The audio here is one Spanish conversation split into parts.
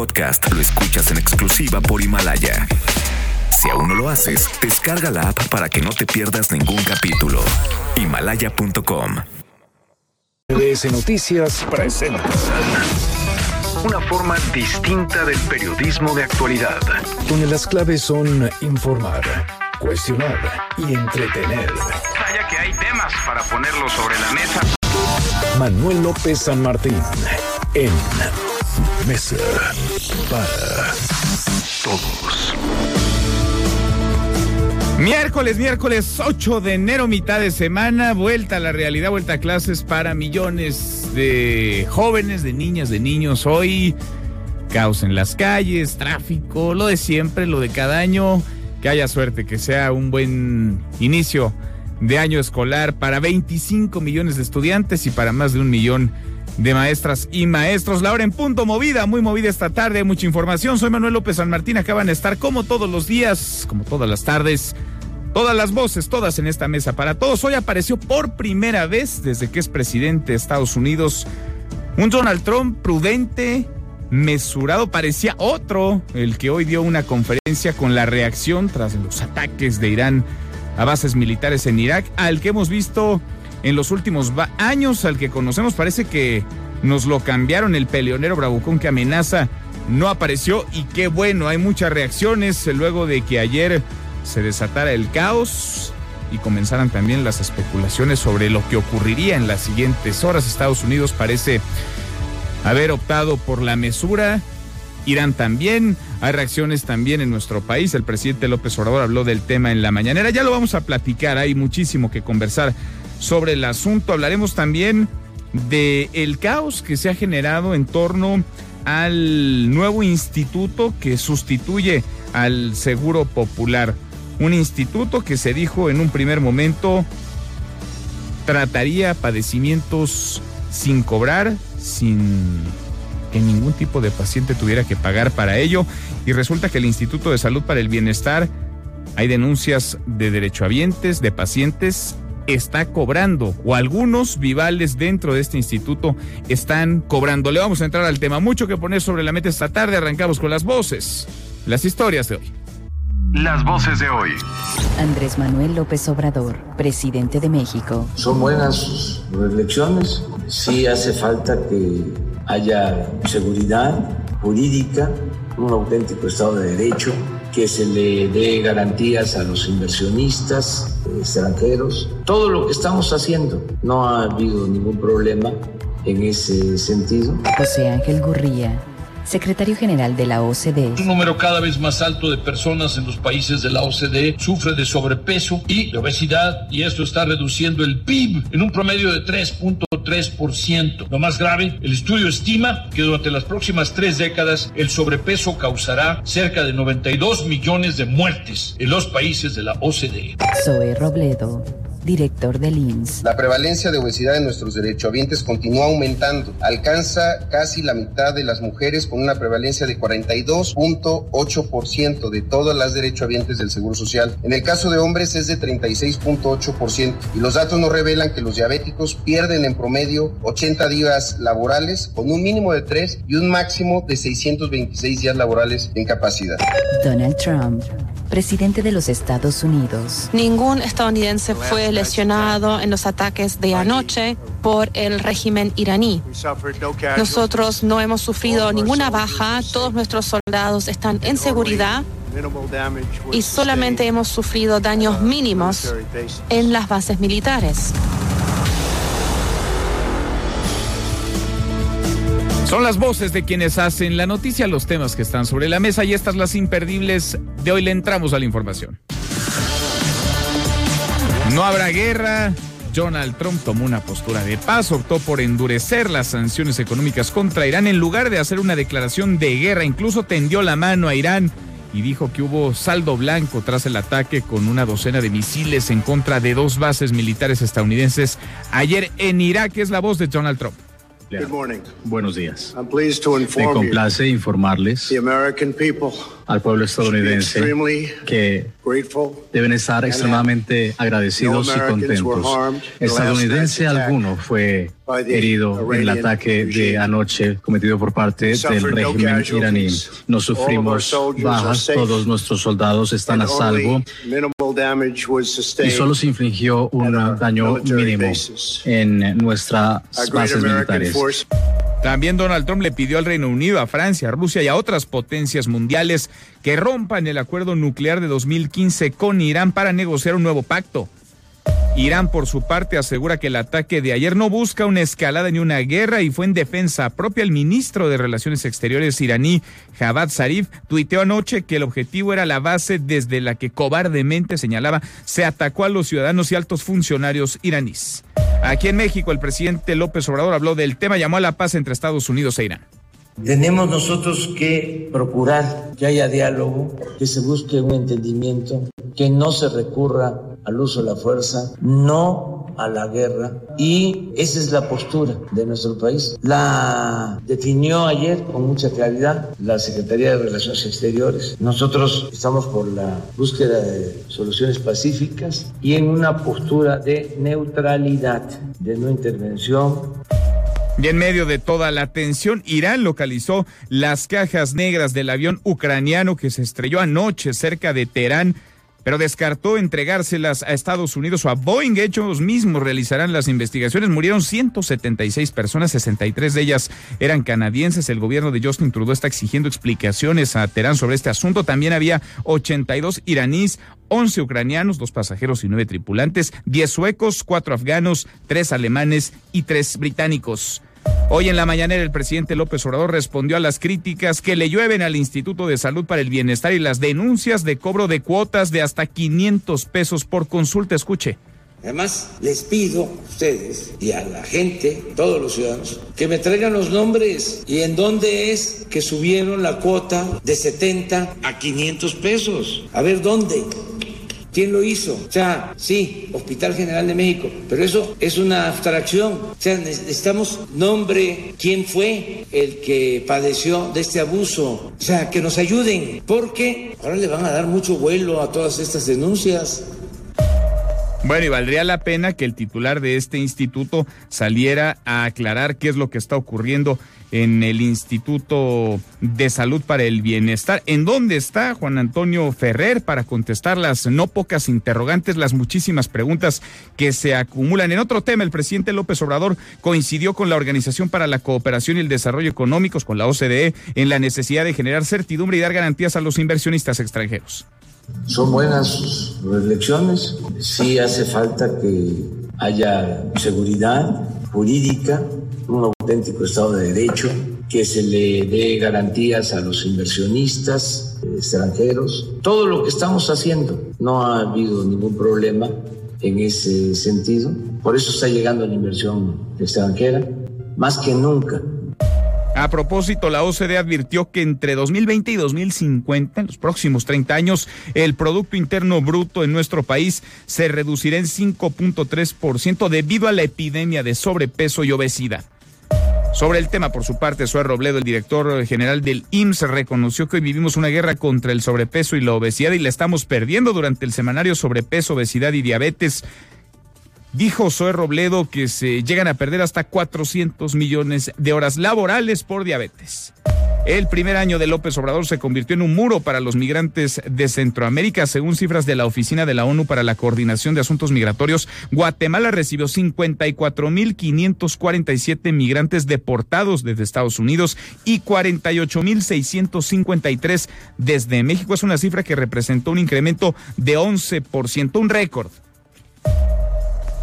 podcast lo escuchas en exclusiva por Himalaya. Si aún no lo haces, descarga la app para que no te pierdas ningún capítulo. Himalaya.com. MBS Noticias presenta Una forma distinta del periodismo de actualidad. donde las claves son informar, cuestionar y entretener. Vaya que hay temas para ponerlo sobre la mesa. Manuel López San Martín en Mesa para Todos. Miércoles, miércoles 8 de enero, mitad de semana, vuelta a la realidad, vuelta a clases para millones de jóvenes, de niñas, de niños. Hoy, caos en las calles, tráfico, lo de siempre, lo de cada año. Que haya suerte, que sea un buen inicio de año escolar para 25 millones de estudiantes y para más de un millón maestras y maestros. La hora en punto movida, muy movida esta tarde, mucha información. Soy Manuel López San Martín, acaban de estar como todos los días, como todas las tardes. Todas las voces, todas en esta mesa para todos. Hoy apareció por primera vez desde que es presidente de Estados Unidos un Donald Trump prudente, mesurado. Parecía otro, el que hoy dio una conferencia con la reacción tras los ataques de Irán a bases militares en Irak, al que hemos visto en los últimos años, al que conocemos. Parece que nos lo cambiaron el peleonero bravucón que amenaza. No apareció y qué bueno, hay muchas reacciones luego de que ayer se desatara el caos y comenzaran también las especulaciones sobre lo que ocurriría en las siguientes horas. Estados Unidos parece haber optado por la mesura. Irán también. Hay reacciones también en nuestro país. El presidente López Obrador habló del tema en la mañanera. Ya lo vamos a platicar. Hay muchísimo que conversar sobre el asunto. Hablaremos también de el caos que se ha generado en torno al nuevo instituto que sustituye al Seguro Popular. Un instituto que se dijo en un primer momento trataría padecimientos sin cobrar, sin que ningún tipo de paciente tuviera que pagar para ello. Y resulta que el Instituto de Salud para el Bienestar, hay denuncias de derechohabientes, de pacientes, está cobrando, o algunos vivales dentro de este instituto están cobrando. Le vamos a entrar al tema. Mucho que poner sobre la meta esta tarde. Arrancamos con las voces, las historias de hoy. Las voces de hoy. Andrés Manuel López Obrador, presidente de México. Son buenas sus reflexiones. Sí hace falta que haya seguridad jurídica, un auténtico Estado de Derecho, que se le dé garantías a los inversionistas extranjeros. Todo lo que estamos haciendo, no ha habido ningún problema en ese sentido. José Ángel Gurría, secretario general de la OCDE. Un número cada vez más alto de personas en los países de la OCDE sufre de sobrepeso y de obesidad y esto está reduciendo el PIB en un promedio de 3.3%. Lo más grave, el estudio estima que durante las próximas tres décadas el sobrepeso causará cerca de 92 millones de muertes en los países de la OCDE. Zoe Robledo, director del IMSS. La prevalencia de obesidad en nuestros derechohabientes continúa aumentando. Alcanza casi la mitad de las mujeres con una prevalencia de 42.8% de todas las derechohabientes del Seguro Social. En el caso de hombres es de 36.8% y los datos nos revelan que los diabéticos pierden en promedio 80 días laborales con un mínimo de 3 y un máximo de 626 días laborales de incapacidad. Donald Trump, presidente de los Estados Unidos. Ningún estadounidense fue lesionado en los ataques de anoche por el régimen iraní. Nosotros no hemos sufrido ninguna baja, todos nuestros soldados están en seguridad y solamente hemos sufrido daños mínimos en las bases militares. Son las voces de quienes hacen la noticia, los temas que están sobre la mesa y estas las imperdibles de hoy le entramos a la información. No habrá guerra. Donald Trump tomó una postura de paz, optó por endurecer las sanciones económicas contra Irán en lugar de hacer una declaración de guerra, incluso tendió la mano a Irán y dijo que hubo saldo blanco tras el ataque con una docena de misiles en contra de dos bases militares estadounidenses ayer en Irak. Es la voz de Donald Trump. Buenos días. Me complace informarles the American people al pueblo estadounidense que deben estar extremadamente agradecidos y contentos. Estadounidense alguno fue herido en el ataque de anoche cometido por parte del régimen iraní. No sufrimos bajas, todos nuestros soldados están a salvo. y solo se infligió un daño mínimo en nuestras bases militares. También Donald Trump le pidió al Reino Unido, a Francia, a Rusia y a otras potencias mundiales que rompan el acuerdo nuclear de 2015 con Irán para negociar un nuevo pacto. Irán, por su parte, asegura que el ataque de ayer no busca una escalada ni una guerra y fue en defensa propia. El ministro de Relaciones Exteriores iraní, Javad Zarif, tuiteó anoche que el objetivo era la base desde la que cobardemente señalaba se atacó a los ciudadanos y altos funcionarios iraníes. Aquí en México, el presidente López Obrador habló del tema, llamó a la paz entre Estados Unidos e Irán. Tenemos nosotros que procurar que haya diálogo, que se busque un entendimiento, que no se recurra al uso de la fuerza, no a la guerra y esa es la postura de nuestro país. La definió ayer con mucha claridad la Secretaría de Relaciones Exteriores. Nosotros estamos por la búsqueda de soluciones pacíficas y en una postura de neutralidad, de no intervención y en medio de toda la tensión, Irán localizó las cajas negras del avión ucraniano que se estrelló anoche cerca de Teherán pero descartó entregárselas a Estados Unidos o a Boeing. Ellos mismos realizarán las investigaciones. Murieron 176 personas, 63 de ellas eran canadienses. El gobierno de Justin Trudeau está exigiendo explicaciones a Teherán sobre este asunto. También había 82 iraníes, 11 ucranianos, dos pasajeros y nueve tripulantes, 10 suecos, 4 afganos, 3 alemanes y 3 británicos. Hoy en la mañanera el presidente López Obrador respondió a las críticas que le llueven al Instituto de Salud para el Bienestar y las denuncias de cobro de cuotas de hasta 500 pesos por consulta. Escuche. Además, les pido a ustedes y a la gente, todos los ciudadanos, que me traigan los nombres y en dónde es que subieron la cuota de 70 a 500 pesos. A ver, ¿dónde? ¿Quién lo hizo? O sea, sí, Hospital General de México, pero eso es una abstracción. O sea, necesitamos nombre, quién fue el que padeció de este abuso. O sea, que nos ayuden, porque ahora le van a dar mucho vuelo a todas estas denuncias. Bueno, y valdría la pena que el titular de este instituto saliera a aclarar qué es lo que está ocurriendo en el Instituto de Salud para el Bienestar. ¿En dónde está Juan Antonio Ferrer para contestar las no pocas interrogantes, las muchísimas preguntas que se acumulan? En otro tema, el presidente López Obrador coincidió con la Organización para la Cooperación y el Desarrollo Económicos, con la OCDE, en la necesidad de generar certidumbre y dar garantías a los inversionistas extranjeros. Son buenas reflexiones. Sí hace falta que haya seguridad jurídica, un auténtico Estado de Derecho, que se le dé garantías a los inversionistas extranjeros. Todo lo que estamos haciendo, no ha habido ningún problema en ese sentido. Por eso está llegando la inversión extranjera, más que nunca a propósito, la OCDE advirtió que entre 2020 y 2050, en los próximos 30 años, el Producto Interno Bruto en nuestro país se reducirá en 5.3% debido a la epidemia de sobrepeso y obesidad. Sobre el tema, por su parte, Suárez Robledo, el director general del IMSS, reconoció que hoy vivimos una guerra contra el sobrepeso y la obesidad y la estamos perdiendo durante el semanario Sobrepeso, Obesidad y Diabetes. Dijo Zoe Robledo que se llegan a perder hasta 400 millones de horas laborales por diabetes. El primer año de López Obrador se convirtió en un muro para los migrantes de Centroamérica. Según cifras de la Oficina de la ONU para la Coordinación de Asuntos Migratorios, Guatemala recibió 54.547 migrantes deportados desde Estados Unidos y 48.653 desde México. Es una cifra que representó un incremento de 11%, un récord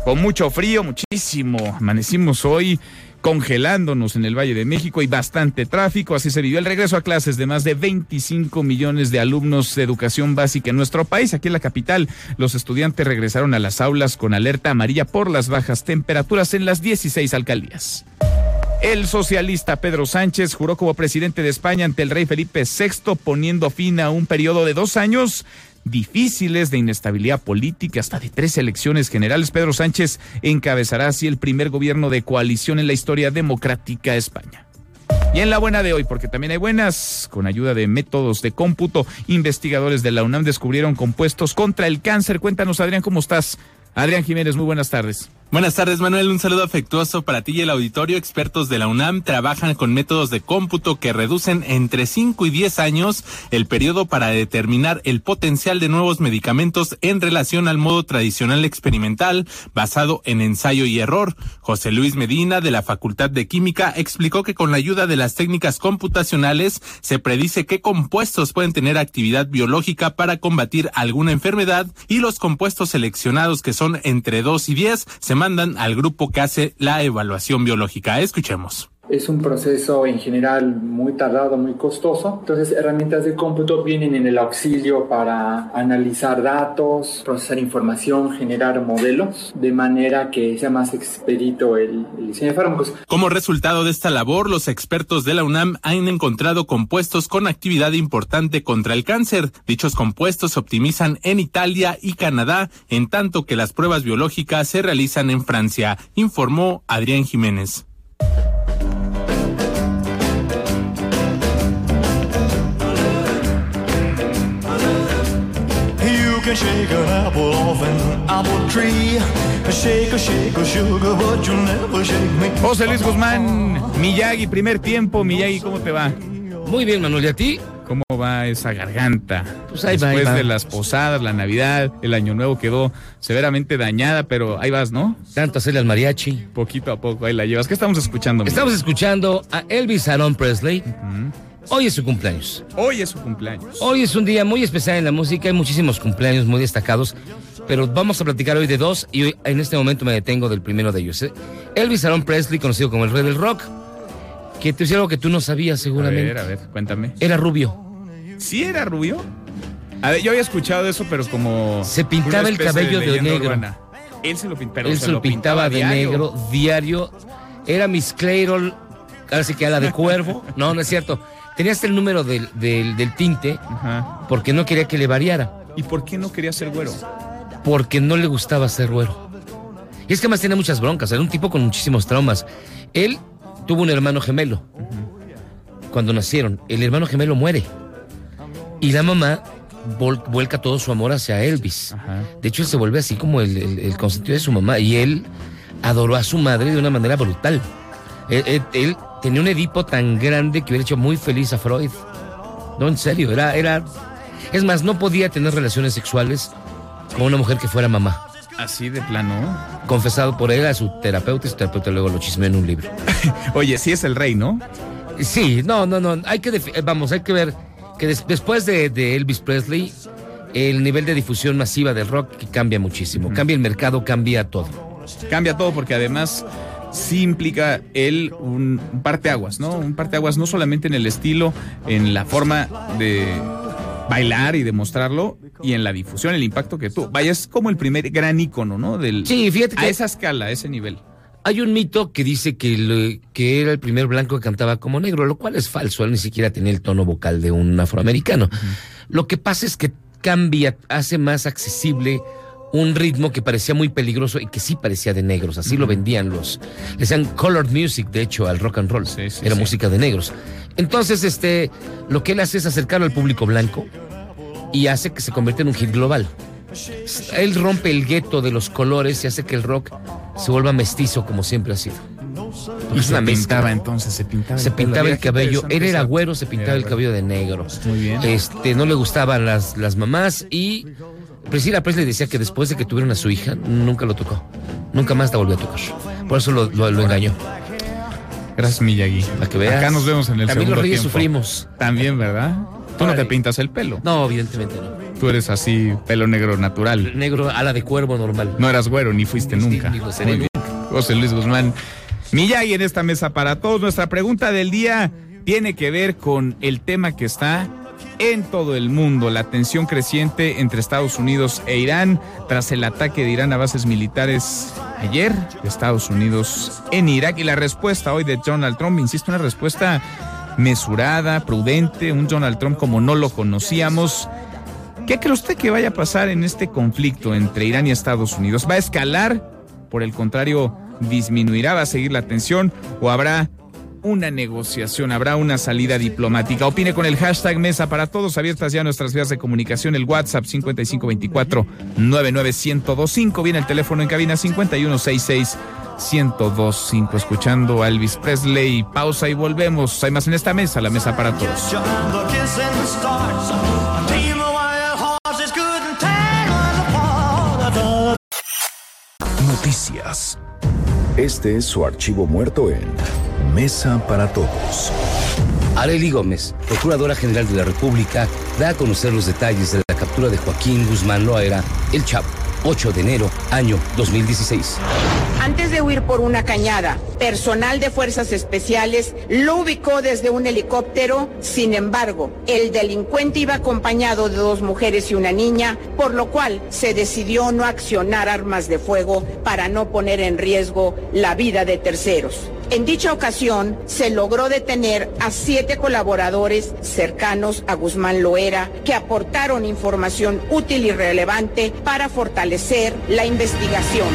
con mucho frío, muchísimo. Amanecimos hoy congelándonos en el Valle de México y bastante tráfico. Así se vivió el regreso a clases de más de 25 millones de alumnos de educación básica en nuestro país. Aquí en la capital, los estudiantes regresaron a las aulas con alerta amarilla por las bajas temperaturas en las 16 alcaldías. El socialista Pedro Sánchez juró como presidente de España ante el rey Felipe VI, poniendo fin a un periodo de dos años difíciles de inestabilidad política, hasta de tres elecciones generales. Pedro Sánchez encabezará así el primer gobierno de coalición en la historia democrática de España. Y en la buena de hoy, porque también hay buenas, con ayuda de métodos de cómputo, investigadores de la UNAM descubrieron compuestos contra el cáncer. Cuéntanos, Adrián, ¿cómo estás? Adrián Jiménez, muy buenas tardes. Buenas tardes, Manuel. Un saludo afectuoso para ti y el auditorio. Expertos de la UNAM trabajan con métodos de cómputo que reducen entre 5 y 10 años el periodo para determinar el potencial de nuevos medicamentos en relación al modo tradicional experimental basado en ensayo y error. José Luis Medina, de la Facultad de Química, explicó que con la ayuda de las técnicas computacionales se predice qué compuestos pueden tener actividad biológica para combatir alguna enfermedad y los compuestos seleccionados que son entre 2 y 10 se mandan al grupo que hace la evaluación biológica. Escuchemos. Es un proceso en general muy tardado, muy costoso. Entonces, herramientas de cómputo vienen en el auxilio para analizar datos, procesar información, generar modelos, de manera que sea más expedito el, el diseño de fármacos. Como resultado de esta labor, los expertos de la UNAM han encontrado compuestos con actividad importante contra el cáncer. Dichos compuestos se optimizan en Italia y Canadá, en tanto que las pruebas biológicas se realizan en Francia, informó Adrián Jiménez. José Luis Guzmán, Miyagi, primer tiempo. Miyagi, ¿cómo te va? Muy bien, Manuel, ¿y a ti? ¿Cómo va esa garganta? Pues ahí va, Después ahí va. de las posadas, la Navidad, el Año Nuevo quedó severamente dañada, pero ahí vas, ¿no? Tanto hacerle al mariachi. Poquito a poco ahí la llevas. ¿Qué estamos escuchando? Estamos escuchando a Elvis Aaron Presley. Hoy es su cumpleaños. Hoy es su cumpleaños. Hoy es un día muy especial en la música. Hay muchísimos cumpleaños muy destacados. Pero vamos a platicar hoy de dos y hoy, en este momento me detengo del primero de ellos. ¿eh? Elvis Aaron Presley, conocido como el rey del rock, que te decía algo que tú no sabías A seguramente. ver, a ver, cuéntame. Era rubio. ¿Sí era rubio? A ver, yo había escuchado eso, pero como. Se pintaba el cabello de negro. urbana. Él se lo pintaba. Él se lo pintaba, de diario. negro, diario. Era Miss Clairol, ahora sí que era de cuervo. No, no es cierto. Tenía hasta el número del, del, del tinte Ajá. porque no quería que le variara. ¿Y por qué no quería ser güero? Porque no le gustaba ser güero. Y es que además tenía muchas broncas. Era un tipo con muchísimos traumas. Él tuvo un hermano gemelo. Cuando nacieron, el hermano gemelo muere. Y la mamá vuelca todo su amor hacia Elvis. Ajá. De hecho, él se vuelve así como el, el- el consentido de su mamá. Y él adoró a su madre de una manera brutal. Él, él- él tenía un Edipo tan grande que hubiera hecho muy feliz a Freud. No, en serio, era, era. Es más, no podía tener relaciones sexuales con una mujer que fuera mamá. Así de plano. Confesado por él a su terapeuta y su terapeuta luego lo chismeó en un libro. Oye, sí es el rey, ¿no? Sí, no, no, no. Hay que, vamos, hay que ver que des- después de, de Elvis Presley, el nivel de difusión masiva del rock cambia muchísimo. Cambia el mercado, cambia todo. Cambia todo porque además sí implica él un, un parteaguas, ¿no? Un parteaguas no solamente en el estilo, en la forma de bailar y demostrarlo y en la difusión, el impacto que tuvo. Vaya, es como el primer gran ícono, ¿no? Del, Sí, fíjate a que esa escala, a ese nivel. hay un mito que dice que, lo- que era el primer blanco que cantaba como negro, lo cual es falso. Él ni siquiera tenía el tono vocal de un afroamericano. Lo que pasa es que cambia, hace más accesible un ritmo que parecía muy peligroso y que sí parecía de negros. Así lo vendían los. Le decían colored music, de hecho, al rock and roll. Sí, sí, Era sí. música de negros. Entonces, este, lo que él hace es acercarlo al público blanco y hace que se convierta en un hit global. Él rompe el gueto de los colores y hace que el rock se vuelva mestizo como siempre ha sido. Y se una pintaba entonces, se pintaba Se pintaba el cabello, él era esa- güero, se pintaba el cabello de negro. Muy bien. Este, no le gustaban las, las mamás y Priscilla Presley decía que después de que tuvieron a su hija, nunca lo tocó. Nunca más la volvió a tocar. Por eso lo, lo- lo engañó. Gracias, Miyagi. Para que veas. Acá nos vemos en el También segundo los reyes tiempo. sufrimos. También, ¿verdad? Tú no te pintas el pelo. No, evidentemente no. Tú eres así, pelo negro natural. Negro, ala de cuervo normal. No eras güero, ni fuiste nunca. ni lo seré Muy bien. José Luis Guzmán. Miyagi en esta mesa para todos. Nuestra pregunta del día tiene que ver con el tema que está en todo el mundo, la tensión creciente entre Estados Unidos e Irán tras el ataque de Irán a bases militares ayer de Estados Unidos en Irak y la respuesta hoy de Donald Trump, insisto, una respuesta mesurada, prudente, un Donald Trump como no lo conocíamos. ¿Qué cree usted que vaya a pasar en este conflicto entre Irán y Estados Unidos? ¿Va a escalar? Por el contrario, disminuirá, va a seguir la tensión o habrá una negociación, habrá una salida diplomática. Opine con el hashtag Mesa para Todos, abiertas ya nuestras vías de comunicación, el WhatsApp 5524-99125, viene el teléfono en cabina 5166 1025, escuchando a Elvis Presley. Pausa y volvemos. Hay más en esta mesa, la mesa para todos. Noticias. Este es su archivo muerto en Mesa para Todos. Areli Gómez, Procuradora General de la República, da a conocer los detalles de la captura de Joaquín Guzmán Loera, el Chapo 8 de enero, año 2016. Antes de huir por una cañada, personal de fuerzas especiales lo ubicó desde un helicóptero. Sin embargo, el delincuente iba acompañado de dos mujeres y una niña, por lo cual se decidió no accionar armas de fuego para no poner en riesgo la vida de terceros. En dicha ocasión se logró detener a siete colaboradores cercanos a Guzmán Loera que aportaron información útil y relevante para fortalecer la investigación.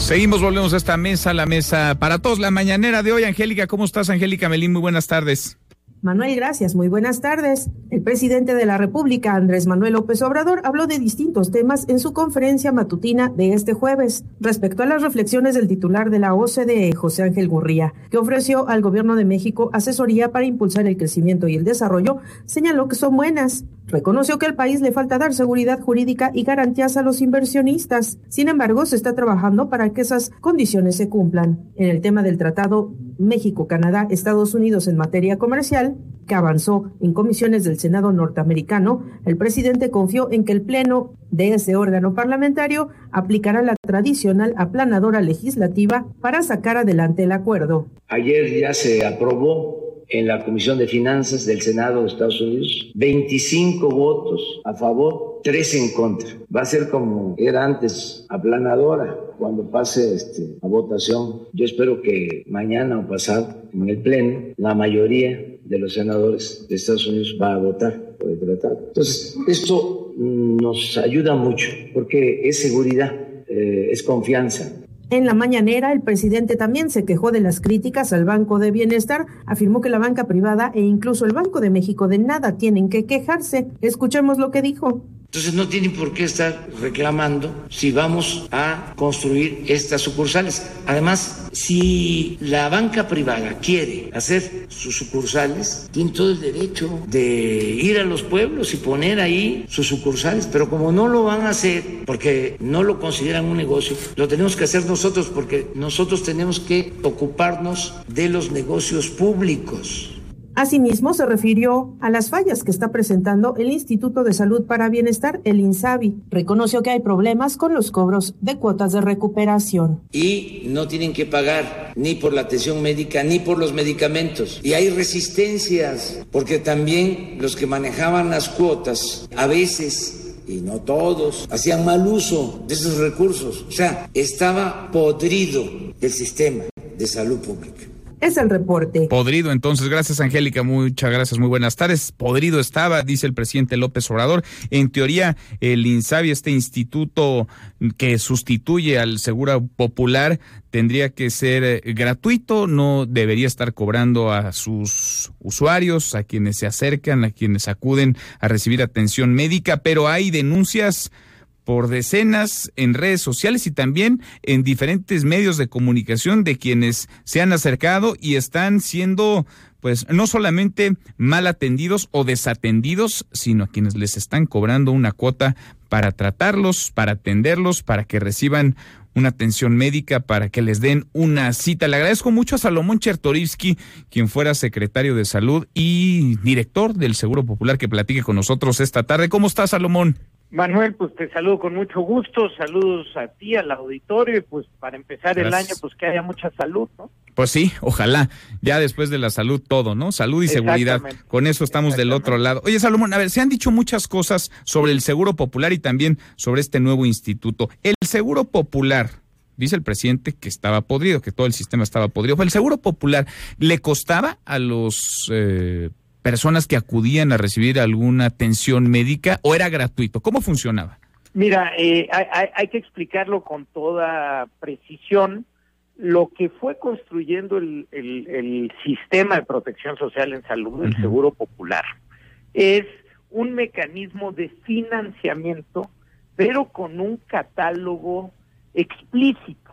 Seguimos, volvemos a esta mesa, la mesa para todos, la mañanera de hoy. Angélica, ¿cómo estás, Angélica Melín? Muy buenas tardes. Manuel, gracias. Muy buenas tardes. El presidente de la República, Andrés Manuel López Obrador, habló de distintos temas en su conferencia matutina de este jueves respecto a las reflexiones del titular de la OCDE, José Ángel Gurría, que ofreció al gobierno de México asesoría para impulsar el crecimiento y el desarrollo, señaló que son buenas. Reconoció que al país le falta dar seguridad jurídica y garantías a los inversionistas. Sin embargo, se está trabajando para que esas condiciones se cumplan. En el tema del Tratado México, Canadá, Estados Unidos en materia comercial, que avanzó en comisiones del Senado norteamericano, el presidente confió en que el Pleno de ese órgano parlamentario aplicará la tradicional aplanadora legislativa para sacar adelante el acuerdo. Ayer ya se aprobó en la Comisión de Finanzas del Senado de Estados Unidos, 25 votos a favor, 3 en contra. Va a ser como era antes, aplanadora, cuando pase este, a votación. Yo espero que mañana o pasado, en el Pleno, la mayoría de los senadores de Estados Unidos va a votar por el tratado. Entonces, esto nos ayuda mucho porque es seguridad, eh, es confianza. En la mañanera, el presidente también se quejó de las críticas al Banco de Bienestar, afirmó que la banca privada e incluso el Banco de México de nada tienen que quejarse. Escuchemos lo que dijo. Entonces no tienen por qué estar reclamando si vamos a construir estas sucursales. Además, si la banca privada quiere hacer sus sucursales, tiene todo el derecho de ir a los pueblos y poner ahí sus sucursales. Pero como no lo van a hacer porque no lo consideran un negocio, lo tenemos que hacer nosotros porque nosotros tenemos que ocuparnos de los negocios públicos. Asimismo, se refirió a las fallas que está presentando el Instituto de Salud para Bienestar, el INSABI. Reconoció que hay problemas con los cobros de cuotas de recuperación. Y no tienen que pagar ni por la atención médica ni por los medicamentos. Y hay resistencias, porque también los que manejaban las cuotas a veces y no todos, hacían mal uso de esos recursos. O sea, estaba podrido el sistema de salud pública. Es el reporte. Podrido, entonces, gracias Angélica, muchas gracias, muy buenas tardes. Podrido estaba, dice el presidente López Obrador. En teoría, el INSABI, este instituto que sustituye al Seguro Popular, tendría que ser eh, gratuito, no debería estar cobrando a sus usuarios, a quienes se acercan, a quienes acuden a recibir atención médica, pero hay denuncias por decenas en redes sociales y también en diferentes medios de comunicación de quienes se han acercado y están siendo pues no solamente mal atendidos o desatendidos, sino a quienes les están cobrando una cuota para tratarlos, para atenderlos, para que reciban una atención médica, para que les den una cita. Le agradezco mucho a Salomón Chertorivsky, quien fuera secretario de Salud y director del Seguro Popular, que platique con nosotros esta tarde. ¿Cómo está, Salomón? Manuel, pues te saludo con mucho gusto, saludos a ti, al auditorio, y pues para empezar el año, pues que haya mucha salud, ¿no? Pues sí, ojalá, ya después de la salud todo, ¿no? Salud y seguridad, con eso estamos del otro lado. Oye, Salomón, a ver, se han dicho muchas cosas sobre el Seguro Popular y también sobre este nuevo instituto. El Seguro Popular, dice el presidente que estaba podrido, que todo el sistema estaba podrido. ¿El Seguro Popular le costaba a los... Eh, personas que acudían a recibir alguna atención médica o era gratuito? ¿Cómo funcionaba? Mira, eh, hay, hay, que explicarlo con toda precisión. lo que fue construyendo el, el, sistema de protección social en salud, el Seguro Popular, es un mecanismo de financiamiento, pero con un catálogo explícito.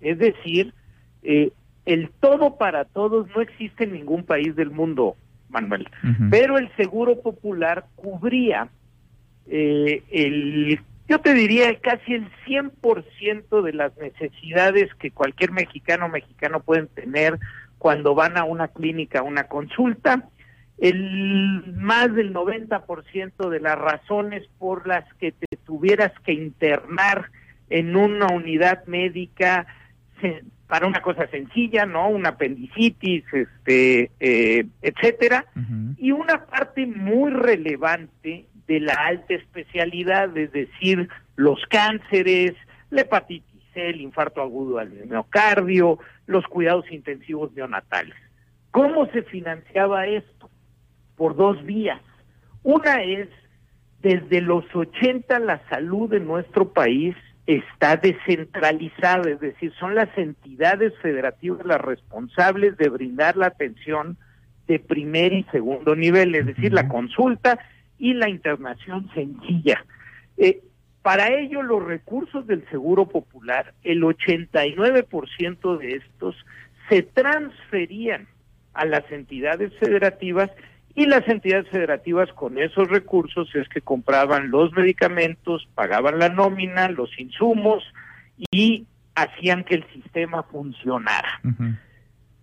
Es decir, eh, el todo para todos no existe en ningún país del mundo, Manuel, pero el Seguro Popular cubría eh, el yo te diría casi el 100% de las necesidades que cualquier mexicano o mexicano pueden tener cuando van a una clínica, a una consulta, el más del 90% de las razones por las que te tuvieras que internar en una unidad médica para una cosa sencilla, ¿no? Una apendicitis, este, eh, etcétera, y una parte muy relevante de la alta especialidad, es decir, los cánceres, la hepatitis C, el infarto agudo al miocardio, los cuidados intensivos neonatales. ¿Cómo se financiaba esto? Por dos vías. Una es, desde los 80 la salud de nuestro país está descentralizada, es decir, son las entidades federativas las responsables de brindar la atención de primer y segundo nivel, es decir, la consulta y la internación sencilla. Eh, para ello, los recursos del Seguro Popular, el 89% de estos se transferían a las entidades federativas y las entidades federativas con esos recursos es que compraban los medicamentos, pagaban la nómina, los insumos y hacían que el sistema funcionara.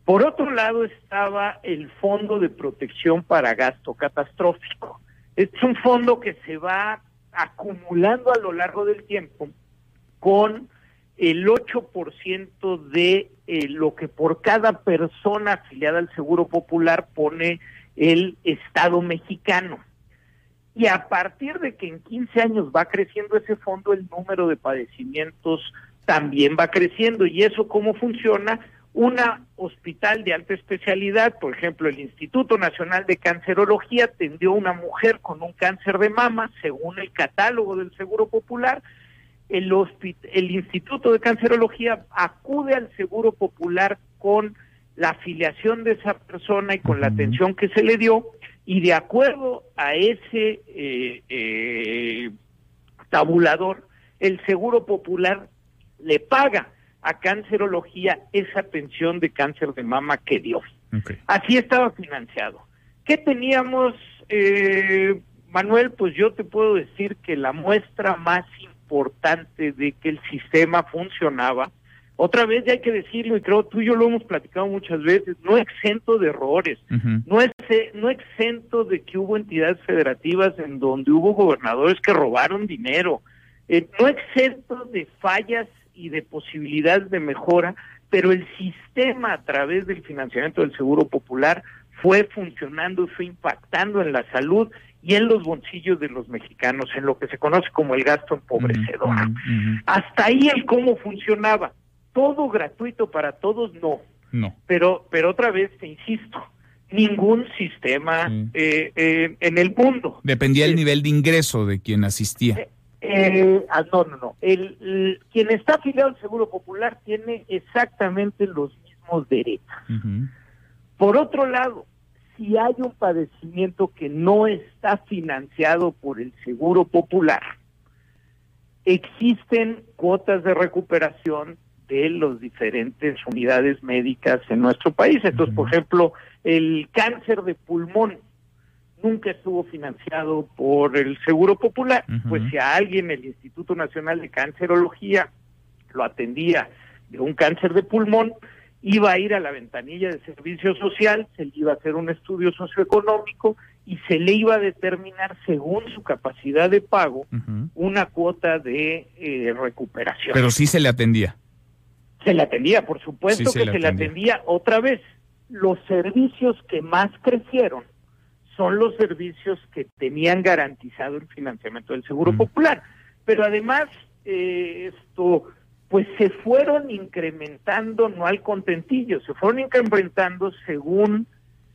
Por otro lado estaba el Fondo de Protección para Gasto Catastrófico. Es un fondo que se va acumulando a lo largo del tiempo con el 8% de eh, lo que por cada persona afiliada al Seguro Popular pone el Estado mexicano. Y a partir de que en 15 años va creciendo ese fondo, el número de padecimientos también va creciendo. ¿Y eso cómo funciona? una hospital de alta especialidad, por ejemplo, el Instituto Nacional de Cancerología atendió a una mujer con un cáncer de mama, según el catálogo del Seguro Popular. El, el Instituto de Cancerología acude al Seguro Popular con la afiliación de esa persona y con la atención que se le dio, y de acuerdo a ese eh, eh, tabulador, el Seguro Popular le paga a cancerología esa atención de cáncer de mama que dio. Así estaba financiado. ¿Qué teníamos, eh, Manuel? Pues yo te puedo decir que la muestra más importante de que el sistema funcionaba, otra vez ya hay que decirlo, y creo tú y yo lo hemos platicado muchas veces, no exento de errores, no, es, no exento de que hubo entidades federativas en donde hubo gobernadores que robaron dinero, eh, no exento de fallas y de posibilidades de mejora, pero el sistema a través del financiamiento del Seguro Popular fue funcionando y fue impactando en la salud y en los bolsillos de los mexicanos, en lo que se conoce como el gasto empobrecedor. Hasta ahí el cómo funcionaba. Todo gratuito para todos, no. No. Pero, pero otra vez te insisto, ningún sistema eh, eh, en el mundo. Dependía del nivel de ingreso de quien asistía. Eh, eh, ah, no, no, no. El, quien está afiliado al Seguro Popular tiene exactamente los mismos derechos. Por otro lado, si hay un padecimiento que no está financiado por el Seguro Popular, existen cuotas de recuperación de las diferentes unidades médicas en nuestro país. Entonces, por ejemplo, el cáncer de pulmón nunca estuvo financiado por el Seguro Popular, pues si a alguien el Instituto Nacional de Cancerología lo atendía de un cáncer de pulmón, iba a ir a la ventanilla de servicio social, se le iba a hacer un estudio socioeconómico y se le iba a determinar según su capacidad de pago una cuota de eh, recuperación. Pero sí se le atendía. Se le atendía, por supuesto que se le atendía otra vez. Los servicios que más crecieron son los servicios que tenían garantizado el financiamiento del Seguro Popular. Pero además, eh, esto, pues se fueron incrementando, no al contentillo, se fueron incrementando según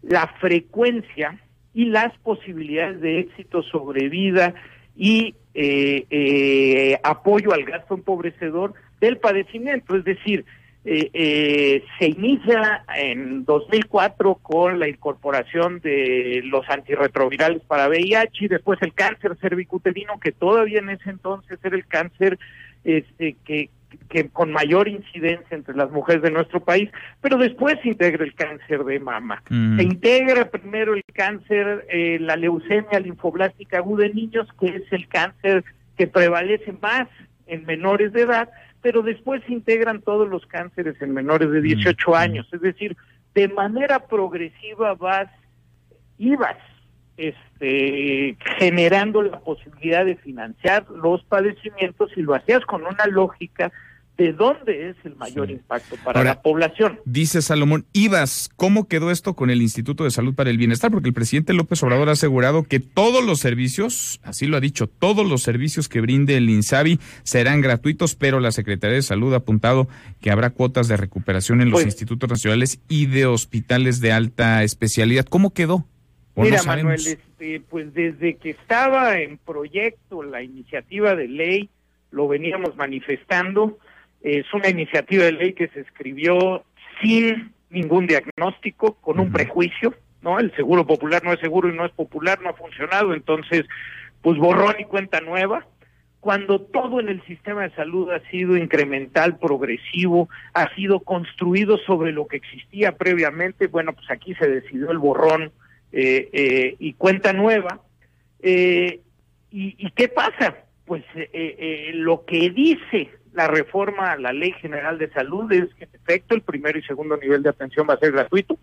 la frecuencia y las posibilidades de éxito sobre vida y eh, eh, apoyo al gasto empobrecedor del padecimiento. Es decir, eh, eh, se inicia en 2004 con la incorporación de los antirretrovirales para VIH y después el cáncer cervicuterino, que todavía en ese entonces era el cáncer este, que, que con mayor incidencia entre las mujeres de nuestro país, pero después se integra el cáncer de mama. Mm. Se integra primero el cáncer, eh, la leucemia linfoblástica aguda en niños, que es el cáncer que prevalece más en menores de edad, pero después se integran todos los cánceres en menores de 18 años. Es decir, de manera progresiva vas, ibas este, generando la posibilidad de financiar los padecimientos y lo hacías con una lógica de dónde es el mayor impacto para Ahora, la población. Dice Salomón, Ibas, ¿cómo quedó esto con el Instituto de Salud para el Bienestar? Porque el presidente López Obrador ha asegurado que todos los servicios, así lo ha dicho, todos los servicios que brinde el INSABI serán gratuitos, pero la Secretaría de Salud ha apuntado que habrá cuotas de recuperación en los Pues- institutos nacionales y de hospitales de alta especialidad. ¿Cómo quedó? ¿O Mira, no? Manuel, este, pues desde que estaba en proyecto la iniciativa de ley, lo veníamos manifestando. Es una iniciativa de ley que se escribió sin ningún diagnóstico, con un prejuicio, ¿no? El seguro popular no es seguro y no es popular, no ha funcionado, entonces, pues borrón y cuenta nueva. Cuando todo en el sistema de salud ha sido incremental, progresivo, ha sido construido sobre lo que existía previamente, bueno, pues aquí se decidió el borrón eh, eh, y cuenta nueva. Eh, y, ¿Y qué pasa? Pues eh, eh, lo que dice la reforma a la Ley General de Salud es que en efecto el primero y segundo nivel de atención va a ser gratuito,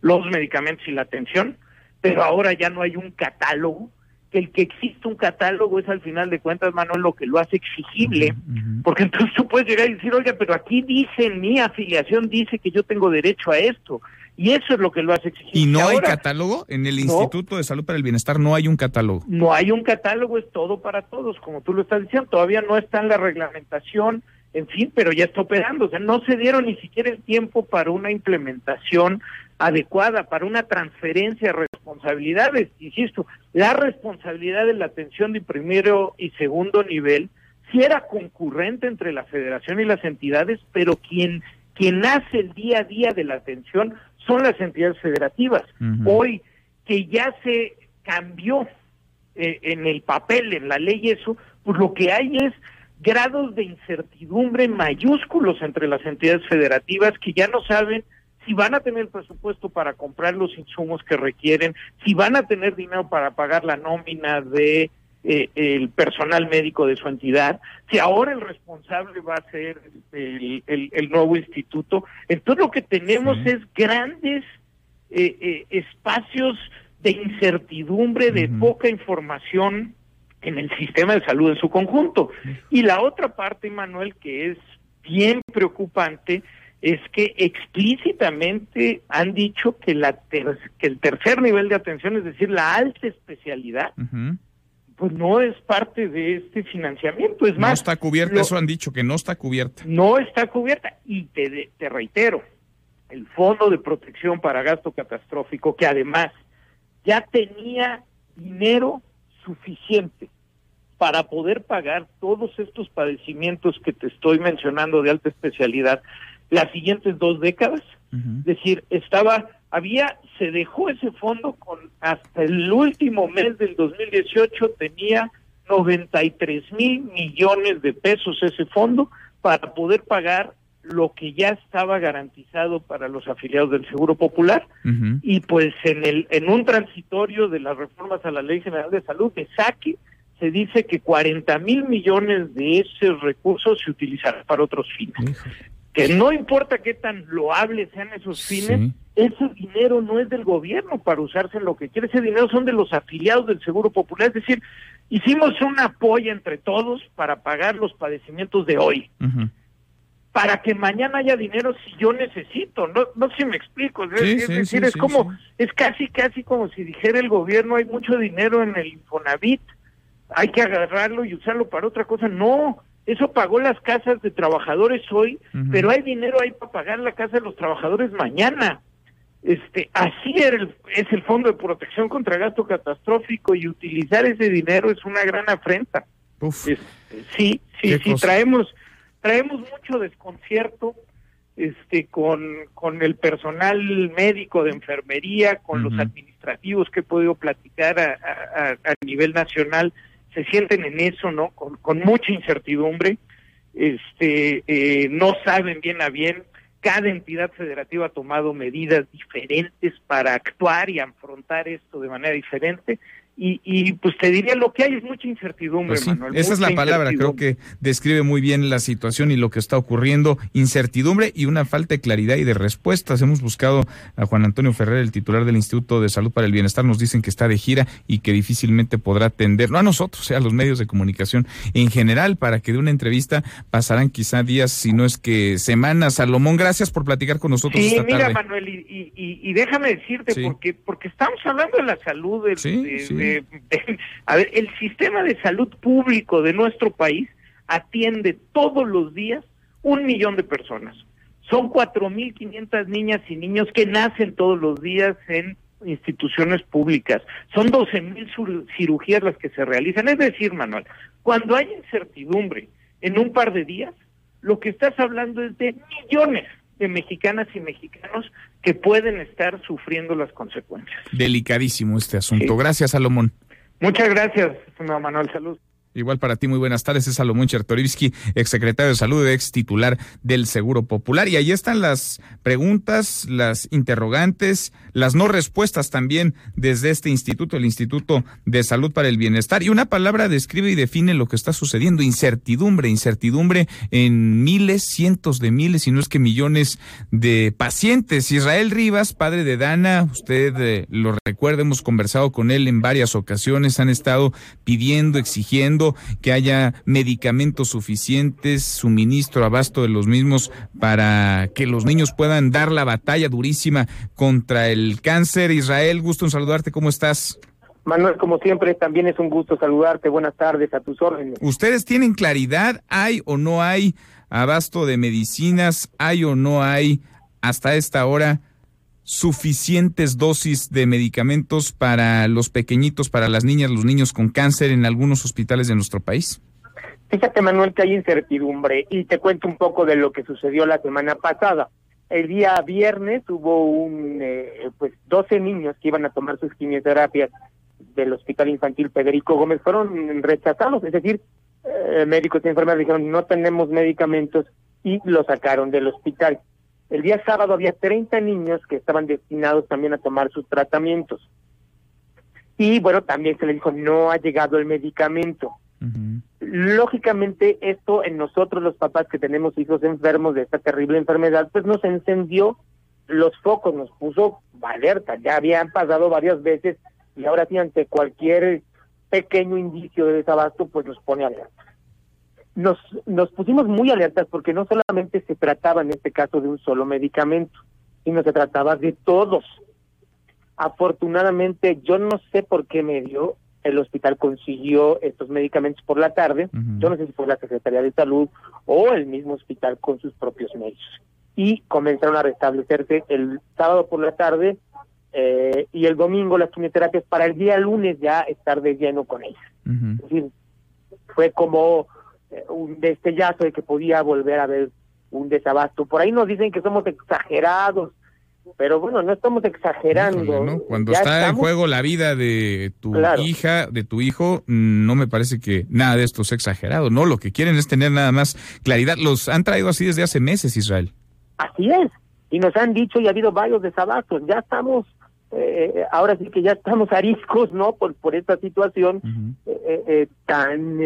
los medicamentos y la atención, pero ahora ya no hay un catálogo, que el que existe un catálogo es al final de cuentas, Manuel, lo que lo hace exigible, porque entonces tú puedes llegar y decir, oiga, pero aquí dice, mi afiliación dice que yo tengo derecho a esto, y eso es lo que lo hace exigible. ¿Y no hay catálogo? En el No. Instituto de Salud para el Bienestar no hay un catálogo. no hay un catálogo, es todo para todos, como tú lo estás diciendo, todavía no está en la reglamentación, en fin, pero ya está operando, o sea, no se dieron ni siquiera el tiempo para una implementación adecuada, para una transferencia de responsabilidades, insisto, la responsabilidad de la atención de primero y segundo nivel sí era concurrente entre la federación y las entidades, pero quien quien hace el día a día de la atención son las entidades federativas. Hoy que ya se cambió eh, en el papel, en la ley eso, pues lo que hay es grados de incertidumbre mayúsculos entre las entidades federativas que ya no saben si van a tener presupuesto para comprar los insumos que requieren, si van a tener dinero para pagar la nómina de eh, el personal médico de su entidad, si ahora el responsable va a ser el, el- el nuevo instituto. Entonces lo que tenemos es grandes eh, eh, espacios de incertidumbre, de poca información en el sistema de salud en su conjunto. Y la otra parte, Manuel, que es bien preocupante, es que explícitamente han dicho que, la ter- que el tercer nivel de atención, es decir, la alta especialidad, pues no es parte de este financiamiento. Es No más, está cubierta, lo- eso han dicho, que no está cubierta. no está cubierta. Y te, de- te reitero, el Fondo de Protección para Gasto Catastrófico, que además ya tenía dinero suficiente para poder pagar todos estos padecimientos que te estoy mencionando de alta especialidad las siguientes dos décadas. Es decir, estaba, había, se dejó ese fondo con hasta el último mes del 2018 tenía 93 mil millones de pesos ese fondo para poder pagar lo que ya estaba garantizado para los afiliados del Seguro Popular. Y pues en el en un transitorio de las reformas a la Ley General de Salud de saque se dice que 40 mil millones de esos recursos se utilizarán para otros fines. Que no importa qué tan loables sean esos fines, ese dinero no es del gobierno para usarse en lo que quiere, ese dinero son de los afiliados del Seguro Popular, es decir, hicimos un apoyo entre todos para pagar los padecimientos de hoy para que mañana haya dinero si yo necesito. No, no sé si me explico. Es, Sí, es decir, es como, es casi, casi como si dijera el gobierno, hay mucho dinero en el Infonavit, hay que agarrarlo y usarlo para otra cosa. No, eso pagó las casas de trabajadores hoy, pero hay dinero ahí para pagar la casa de los trabajadores mañana. Este, así era el- es el Fondo de Protección contra Gasto Catastrófico y utilizar ese dinero es una gran afrenta. Este, sí, sí, sí, cosa. traemos, traemos mucho desconcierto, este, con, con el personal médico de enfermería, con los administrativos que he podido platicar a, a, nivel nacional, se sienten en eso, ¿no? Con, mucha incertidumbre, este, eh, no saben bien a bien. Cada entidad federativa ha tomado medidas diferentes para actuar y afrontar esto de manera diferente y, y, pues te diría lo que hay es mucha incertidumbre, pues Manuel. Esa es la palabra, creo que describe muy bien la situación y lo que está ocurriendo, incertidumbre y una falta de claridad y de respuestas. Hemos buscado a Juan Antonio Ferrer, el titular del Instituto de Salud para el Bienestar, nos dicen que está de gira y que difícilmente podrá atender, no a nosotros, a los medios de comunicación en general, para que de una entrevista pasarán quizá días, si no es que semanas. Salomón, gracias por platicar con nosotros sí, esta mira, Manuel, y, y, déjame decirte, porque, porque estamos hablando de la salud de, de a ver, el sistema de salud público de nuestro país atiende todos los días un millón de personas. Son 4.500 niñas y niños que nacen todos los días en instituciones públicas. Son 12.000 cirugías las que se realizan. Es decir, Manuel, cuando hay incertidumbre en un par de días, lo que estás hablando es de millones de mexicanas y mexicanos que pueden estar sufriendo las consecuencias. Delicadísimo este asunto. Gracias, Salomón. Muchas gracias, Manuel. Salud. Igual para ti, muy buenas tardes. Es Salomón Chertorivsky, exsecretario de Salud, ex titular del Seguro Popular. Y ahí están las preguntas, las interrogantes, las no respuestas también desde este instituto, el Instituto de Salud para el Bienestar. Y una palabra describe y define lo que está sucediendo. Incertidumbre, incertidumbre en miles, cientos de miles, y no es que millones de pacientes. Israel Rivas, padre de Dana, usted eh, lo recuerda, hemos conversado con él en varias ocasiones, han estado pidiendo, exigiendo que haya medicamentos suficientes, suministro, abasto de los mismos para que los niños puedan dar la batalla durísima contra el cáncer. Israel, gusto en saludarte, ¿cómo estás? Manuel, como siempre, también es un gusto saludarte. Buenas tardes a tus órdenes. ¿Ustedes tienen claridad? ¿Hay o no hay abasto de medicinas? ¿Hay o no hay hasta esta hora suficientes dosis de medicamentos para los pequeñitos, para las niñas, los niños con cáncer en algunos hospitales de nuestro país? Fíjate, Manuel, que hay incertidumbre y te cuento un poco de lo que sucedió la semana pasada. El día viernes hubo un, eh, pues, 12 niños que iban a tomar sus quimioterapias del Hospital Infantil Federico Gómez fueron rechazados, es decir, eh, médicos y enfermeras dijeron no tenemos medicamentos y lo sacaron del hospital. El día sábado había 30 niños que estaban destinados también a tomar sus tratamientos. Y bueno, también se le dijo, no ha llegado el medicamento. Lógicamente, esto en nosotros los papás que tenemos hijos enfermos de esta terrible enfermedad, pues nos encendió los focos, nos puso alerta. Ya habían pasado varias veces y ahora sí ante cualquier pequeño indicio de desabasto, pues nos pone alerta nos, nos pusimos muy alertas porque no solamente se trataba en este caso de un solo medicamento, sino se trataba de todos. Afortunadamente, yo no sé por qué me dio, el hospital consiguió estos medicamentos por la tarde, yo no sé si fue la Secretaría de Salud o el mismo hospital con sus propios medios. Y comenzaron a restablecerse el sábado por la tarde eh, y el domingo las quimioterapias para el día lunes ya estar de lleno con ellas. Es decir, fue como un destellazo de que podía volver a haber un desabasto. Por ahí nos dicen que somos exagerados, pero bueno, no estamos exagerando. Cuando está en juego la vida de tu hija, de tu hijo, no me parece que nada de esto sea exagerado, ¿no? Lo que quieren es tener nada más claridad. Los han traído así desde hace meses, Israel. Así es. Y nos han dicho y ha habido varios desabastos. Ya estamos eh, ahora sí que ya estamos ariscos, ¿no? Por, por esta situación eh, eh, tan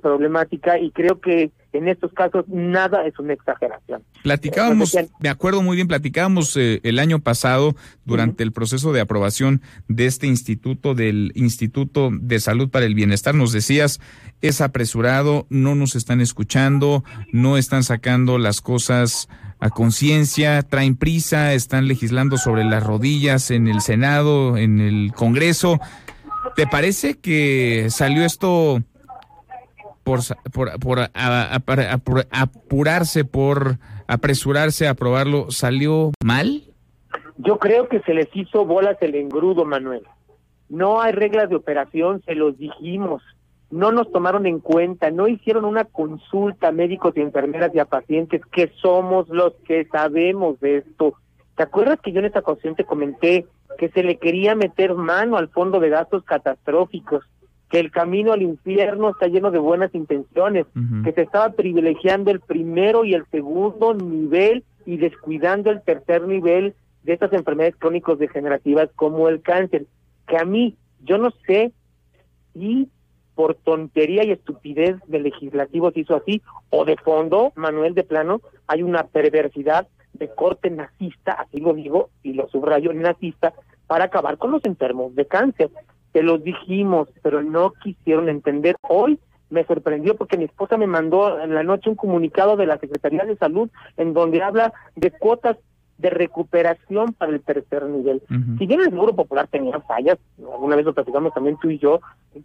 problemática y creo que en estos casos nada es una exageración. Platicábamos, me acuerdo muy bien, platicábamos el año pasado durante el proceso de aprobación de este instituto, del Instituto de Salud para el Bienestar, nos decías, es apresurado, no nos están escuchando, no están sacando las cosas a conciencia, traen prisa, están legislando sobre las rodillas en el Senado, en el Congreso. ¿Te parece que salió esto por, apurarse, por apresurarse a aprobarlo, salió mal? Yo creo que se les hizo bolas el engrudo, Manuel. No hay reglas de operación, se los dijimos. No nos tomaron en cuenta, no hicieron una consulta a médicos y enfermeras y a pacientes que somos los que sabemos de esto. ¿Te acuerdas que yo en esta ocasión te comenté que se le quería meter mano al fondo de gastos catastróficos, que el camino al infierno está lleno de buenas intenciones, que se estaba privilegiando el primero y el segundo nivel y descuidando el tercer nivel de estas enfermedades crónicos degenerativas como el cáncer, que a mí, yo no sé si por tontería y estupidez del legislativo se hizo así, o de fondo, Manuel de Plano, hay una perversidad de corte nazista, así lo digo y lo subrayo, nazista, para acabar con los enfermos de cáncer. Se los dijimos, pero no quisieron entender. Hoy me sorprendió porque mi esposa me mandó en la noche un comunicado de la Secretaría de Salud en donde habla de cuotas de recuperación para el tercer nivel. Si bien el Seguro Popular tenía fallas, alguna vez lo platicamos también tú y yo,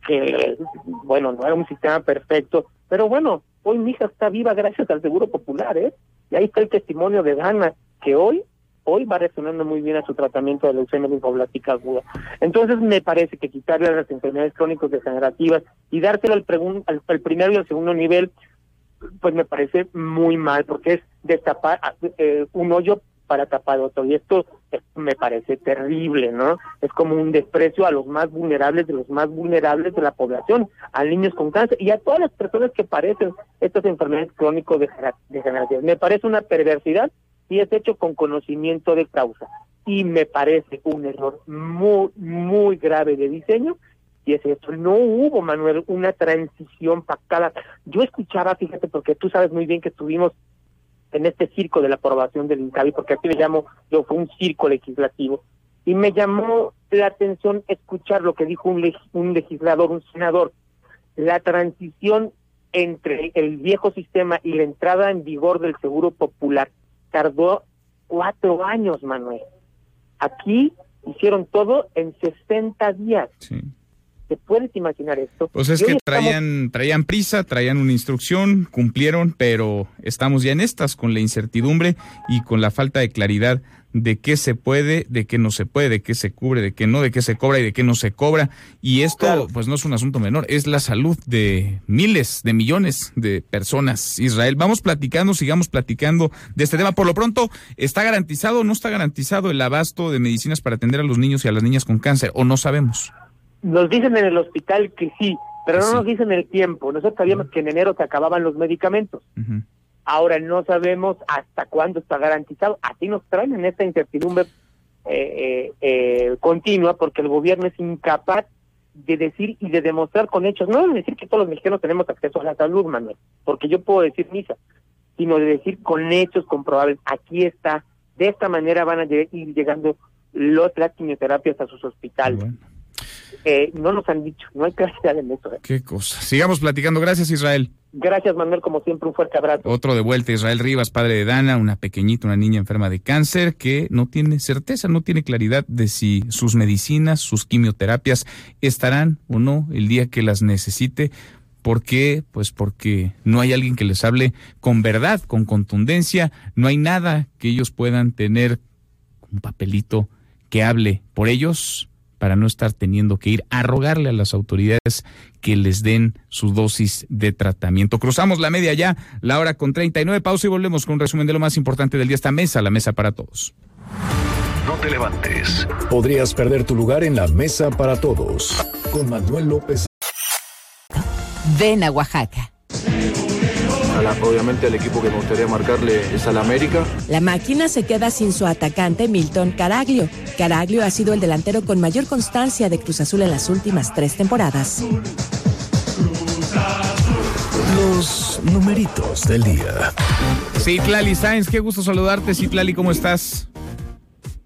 que, bueno, no era un sistema perfecto, pero bueno, hoy mi hija está viva gracias al Seguro Popular, ¿eh? Y ahí está el testimonio de Dana, que hoy hoy va resonando muy bien a su tratamiento de leucemia linfoblásica aguda. Entonces me parece que quitarle a las enfermedades crónicas degenerativas y dárselo al, al, al primero y al segundo nivel, pues me parece muy mal, porque es destapar eh, un hoyo para tapar otro. Y esto me parece terrible, ¿no? Es como un desprecio a los más vulnerables de los más vulnerables de la población, a niños con cáncer y a todas las personas que padecen estas enfermedades crónicas degenerativas. Me parece una perversidad y es hecho con conocimiento de causa. Y me parece un error muy, muy grave de diseño y es esto, no hubo, Manuel, una transición pactada. Yo escuchaba, fíjate, porque tú sabes muy bien que estuvimos en este circo de la aprobación del INCABI, porque así le llamo, yo fue un circo legislativo, y me llamó la atención escuchar lo que dijo un, un legislador, un senador, la transición entre el viejo sistema y la entrada en vigor del Seguro Popular tardó cuatro años, Manuel. Aquí hicieron todo en 60 días. Sí. ¿Te puedes imaginar esto? Pues es que traían, traían prisa, traían una instrucción, cumplieron, pero estamos ya en estas con la incertidumbre y con la falta de claridad de qué se puede, de qué no se puede, de qué se cubre, de qué no, de qué se cobra y de qué no se cobra. Y esto, pues no es un asunto menor, es la salud de miles, de millones de personas. Israel, vamos platicando, sigamos platicando de este tema. Por lo pronto, ¿está garantizado o no está garantizado el abasto de medicinas para atender a los niños y a las niñas con cáncer? ¿O no sabemos? Nos dicen en el hospital que sí, pero no nos dicen el tiempo. Nosotros sabíamos que en enero se acababan los medicamentos. Ahora no sabemos hasta cuándo está garantizado. Así nos traen en esta incertidumbre eh, eh, eh, continua porque el gobierno es incapaz de decir y de demostrar con hechos, no de decir que todos los mexicanos tenemos acceso a la salud, Manuel, porque yo puedo decir misa, sino de decir con hechos comprobables, aquí está, de esta manera van a ir llegando los, las quimioterapias a sus hospitales. Eh, no nos han dicho, no hay claridad en eso. ¿eh? Qué cosa. Sigamos platicando. Gracias, Israel. Gracias, Manuel, como siempre, un fuerte abrazo. Otro de vuelta, Israel Rivas, padre de Dana, una pequeñita, una niña enferma de cáncer que no tiene certeza, no tiene claridad de si sus medicinas, sus quimioterapias estarán o no el día que las necesite. ¿Por qué? Pues porque no hay alguien que les hable con verdad, con contundencia, no hay nada que ellos puedan tener, un papelito que hable por ellos para no estar teniendo que ir a rogarle a las autoridades que les den su dosis de tratamiento. Cruzamos la media ya, la hora con 39, pausa y volvemos con un resumen de lo más importante del día. Esta mesa, la mesa para todos. No te levantes. Podrías perder tu lugar en la mesa para todos. Con Manuel López. Ven a Oaxaca obviamente el equipo que me gustaría marcarle es al América. La máquina se queda sin su atacante Milton Caraglio. Caraglio ha sido el delantero con mayor constancia de Cruz Azul en las últimas tres temporadas. Los numeritos del día. Citlali Sáenz, qué gusto saludarte. Citlali, ¿cómo estás?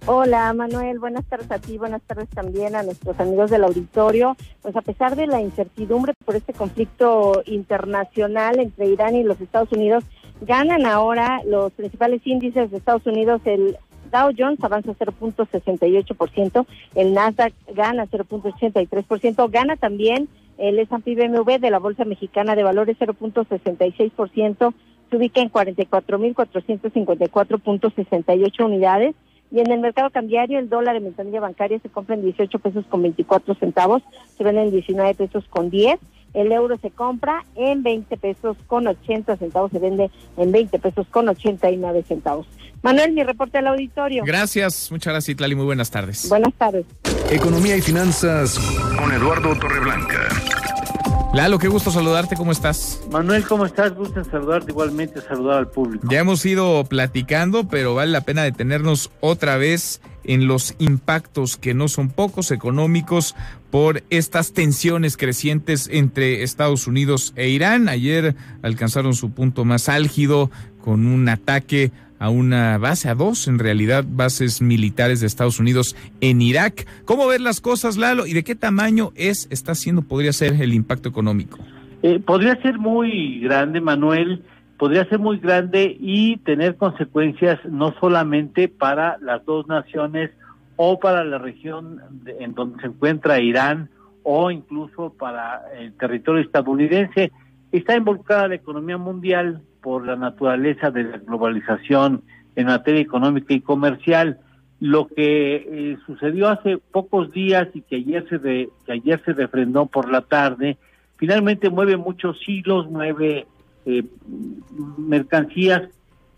Hola Manuel, buenas tardes a ti, buenas tardes también a nuestros amigos del auditorio. Pues a pesar de la incertidumbre por este conflicto internacional entre Irán y los Estados Unidos, ganan ahora los principales índices de Estados Unidos. El Dow Jones avanza 0.68%, el Nasdaq gana 0.83%, gana también el S&P BMW de la Bolsa Mexicana de Valores 0.66%, se ubica en 44.454.68 unidades y en el mercado cambiario, el dólar en ventanilla bancaria se compra en 18 pesos con 24 centavos, se vende en 19 pesos con 10. el euro se compra en 20 pesos con 80 centavos, se vende en 20 pesos con 89 centavos. Manuel, mi reporte al auditorio. Gracias, muchas gracias, Itlali. Muy buenas tardes. Buenas tardes. Economía y finanzas con Eduardo Torreblanca. Lalo, qué gusto saludarte, ¿cómo estás? Manuel, ¿cómo estás? Gusto en saludarte, igualmente saludar al público. Ya hemos ido platicando, pero vale la pena detenernos otra vez en los impactos que no son pocos económicos por estas tensiones crecientes entre Estados Unidos e Irán. Ayer alcanzaron su punto más álgido con un ataque a una base, a dos en realidad bases militares de Estados Unidos en Irak. ¿Cómo ver las cosas, Lalo? ¿Y de qué tamaño es, está siendo, podría ser el impacto económico? Eh, podría ser muy grande, Manuel, podría ser muy grande y tener consecuencias no solamente para las dos naciones o para la región en donde se encuentra Irán o incluso para el territorio estadounidense. Está involucrada la economía mundial por la naturaleza de la globalización en materia económica y comercial. Lo que eh, sucedió hace pocos días y que ayer se que ayer se refrendó por la tarde, finalmente mueve muchos hilos, mueve eh, mercancías.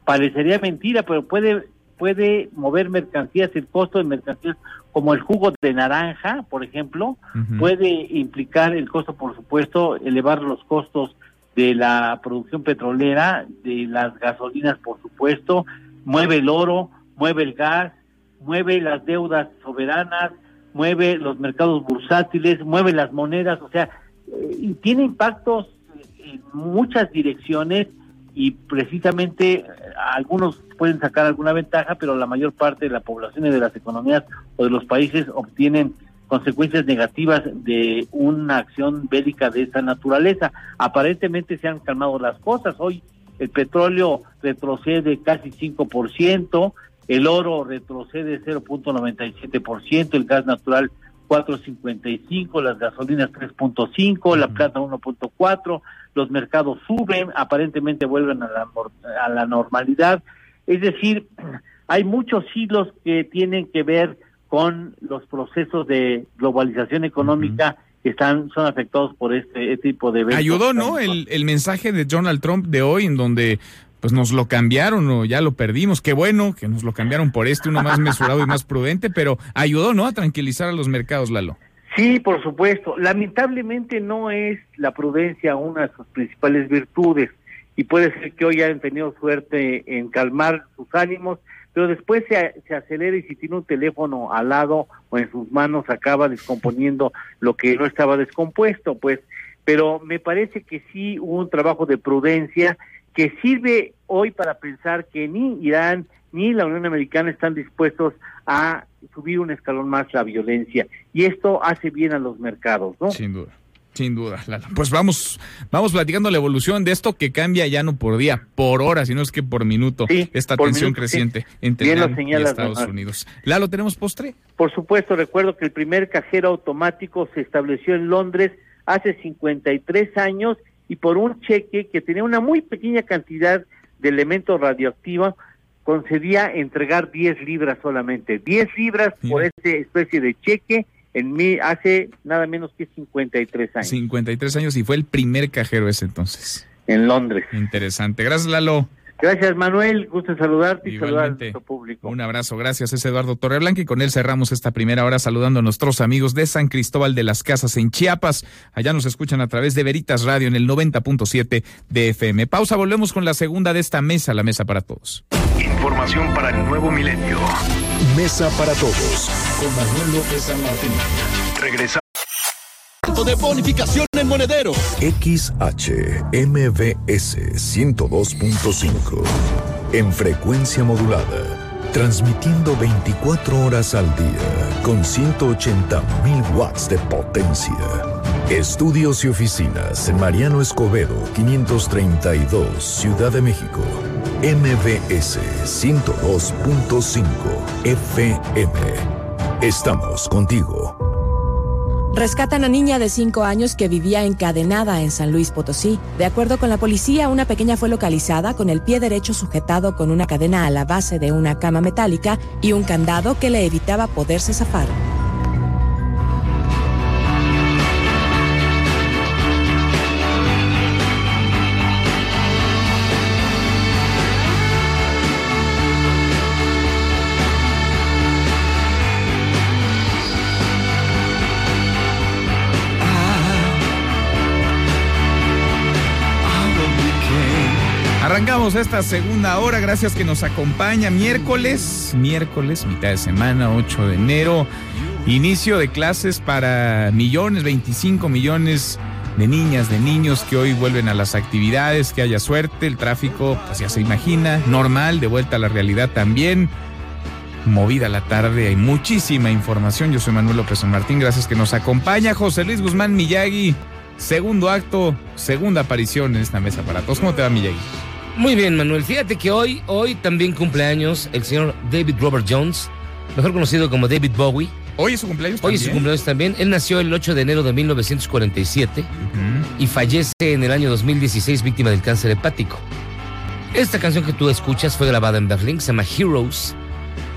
Parecería mentira, pero puede puede mover mercancías, el costo de mercancías como el jugo de naranja, por ejemplo, puede implicar el costo, por supuesto, elevar los costos de la producción petrolera, de las gasolinas, por supuesto, mueve el oro, mueve el gas, mueve las deudas soberanas, mueve los mercados bursátiles, mueve las monedas, o sea, eh, y tiene impactos en muchas direcciones y precisamente eh, algunos pueden sacar alguna ventaja, pero la mayor parte de la población y de las economías o de los países obtienen consecuencias negativas de una acción bélica de esa naturaleza. Aparentemente se han calmado las cosas. Hoy el petróleo retrocede casi 5%, el oro retrocede 0.97%, el gas natural 4.55, las gasolinas 3.5, la plata 1.4, los mercados suben, aparentemente vuelven a la, a la normalidad. Es decir, hay muchos hilos que tienen que ver con los procesos de globalización económica que están son afectados por este, este tipo de eventos. Ayudó, ¿no? El, el mensaje de Donald Trump de hoy en donde pues nos lo cambiaron o ya lo perdimos. Qué bueno que nos lo cambiaron por este, uno más mesurado y más prudente, pero ayudó, ¿no? A tranquilizar a los mercados, Lalo. Sí, por supuesto. Lamentablemente no es la prudencia una de sus principales virtudes y puede ser que hoy hayan tenido suerte en calmar sus ánimos pero después se, acelera y si tiene un teléfono al lado o en sus manos acaba descomponiendo lo que no estaba descompuesto, pues. Pero me parece que sí hubo un trabajo de prudencia que sirve hoy para pensar que ni Irán ni la Unión Americana están dispuestos a subir un escalón más la violencia y esto hace bien a los mercados, ¿no? Sin duda. Sin duda, Pues vamos, vamos platicando la evolución de esto que cambia ya no por día, por hora, sino es que por minuto, esta tensión creciente entre y Estados Unidos. Lalo, ¿tenemos postre? Por supuesto, recuerdo que el primer cajero automático se estableció en Londres hace 53 años y por un cheque que tenía una muy pequeña cantidad de elementos radioactivos, concedía entregar 10 libras solamente. 10 libras por esta especie de cheque en mí hace nada menos que 53 años. 53 años y fue el primer cajero ese entonces. En Londres. Interesante. Gracias, Lalo. Gracias, Manuel. Gusto saludarte y saludar a nuestro público. Un abrazo. Gracias. Es Eduardo Torreblanca y con él cerramos esta primera hora saludando a nuestros amigos de San Cristóbal de las Casas en Chiapas. Allá nos escuchan a través de Veritas Radio en el 90.7 de FM. Pausa. Volvemos con la segunda de esta mesa, la mesa para todos. Información para el nuevo milenio. Mesa para todos con Manuel López San Martín. Regresa de bonificación en monedero. XHMBS 102.5 en frecuencia modulada, transmitiendo 24 horas al día con 180 mil watts de potencia. Estudios y oficinas en Mariano Escobedo 532, Ciudad de México. MBS 102.5 FM. Estamos contigo. Rescatan a niña de 5 años que vivía encadenada en San Luis Potosí. De acuerdo con la policía, una pequeña fue localizada con el pie derecho sujetado con una cadena a la base de una cama metálica y un candado que le evitaba poderse zafar. Arrancamos esta segunda hora, gracias que nos acompaña. Miércoles, miércoles, mitad de semana, 8 de enero. Inicio de clases para millones, 25 millones de niñas, de niños que hoy vuelven a las actividades, que haya suerte, el tráfico, pues ya se imagina, normal, de vuelta a la realidad también. Movida la tarde, hay muchísima información. Yo soy Manuel López San Martín, gracias que nos acompaña. José Luis Guzmán Miyagi, segundo acto, segunda aparición en esta mesa para todos. ¿Cómo te va Miyagi? Muy bien, Manuel. Fíjate que hoy, hoy también cumpleaños el señor David Robert Jones, mejor conocido como David Bowie. Hoy es su cumpleaños Hoy es su cumpleaños también. Él nació el 8 de enero de 1947 y fallece en el año 2016 víctima del cáncer hepático. Esta canción que tú escuchas fue grabada en Berlín, se llama Heroes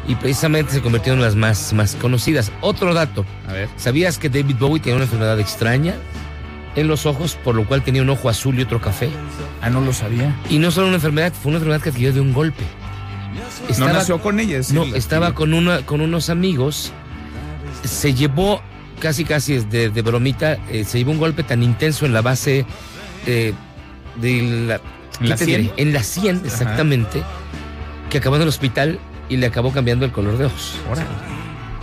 y precisamente se convirtió en las más, más conocidas. Otro dato. A ver. ¿Sabías que David Bowie tenía una enfermedad extraña en los ojos, por lo cual tenía un ojo azul y otro café? Ah, no lo sabía. Y no solo una enfermedad, fue una enfermedad que adquirió de un golpe. no nació con ella. No, estaba con, una, con unos amigos se llevó casi casi de, de bromita, eh, se llevó un golpe tan intenso en la base eh, de la, ¿En la 100? En la 100, exactamente, que acabó en el hospital y le acabó cambiando el color de ojos.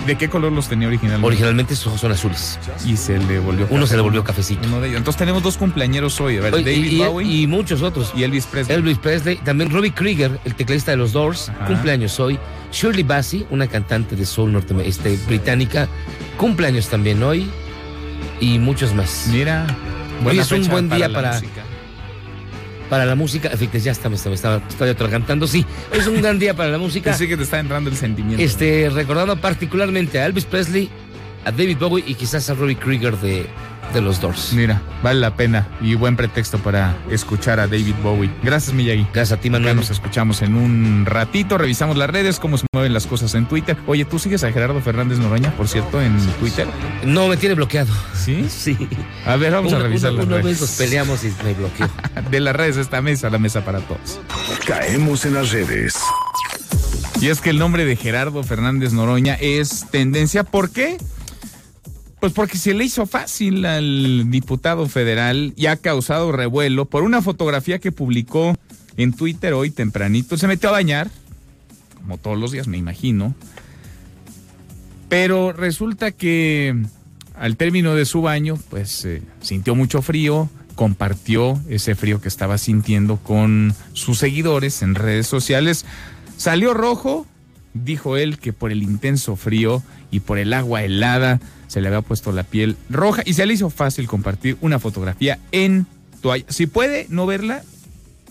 ¿De qué color los tenía originalmente? Originalmente sus ojos son azules. Y se le volvió Uno se le volvió cafecito. Uno de ellos. Entonces tenemos dos cumpleañeros hoy. A ver, Oye, David y, Bowie y muchos otros. y Elvis Presley. Elvis Presley, también Robbie Krieger, el teclista de los Doors, Ajá. cumpleaños hoy. Shirley Bassey, una cantante de soul norte este, británica, cumpleaños también hoy. Y muchos más. Mira, Hoy es un buen día para, música. Para la música. Fíjate, ya está, me estaba, estaba, estaba atragantando. Sí, es un gran día para la música. Pensé que te está entrando el sentimiento. Este, recordando particularmente a Elvis Presley, a David Bowie y quizás a Robbie Krieger de, de los Doors. Mira, vale la pena y buen pretexto para escuchar a David Bowie. Gracias, Miyagi. Gracias a ti, Ya Manuel. nos escuchamos en un ratito, revisamos las redes, cómo se mueven las cosas en Twitter. Oye, ¿tú sigues a Gerardo Fernández Noroña, por cierto, en Twitter? No, me tiene bloqueado. ¿Sí? Sí. A ver, vamos a revisar una- las una vez redes. nos peleamos y me bloqueó. De las redes, esta mesa, la mesa para todos. Caemos en las redes. Y es que el nombre de Gerardo Fernández Noroña es tendencia. ¿Por qué? Pues porque se le hizo fácil al diputado federal y ha causado revuelo por una fotografía que publicó en Twitter hoy tempranito. Se metió a bañar, como todos los días me imagino. Pero resulta que al término de su baño, pues eh, sintió mucho frío, compartió ese frío que estaba sintiendo con sus seguidores en redes sociales. Salió rojo, dijo él que por el intenso frío y por el agua helada se le había puesto la piel roja y se le hizo fácil compartir una fotografía en toalla. Si puede no verla,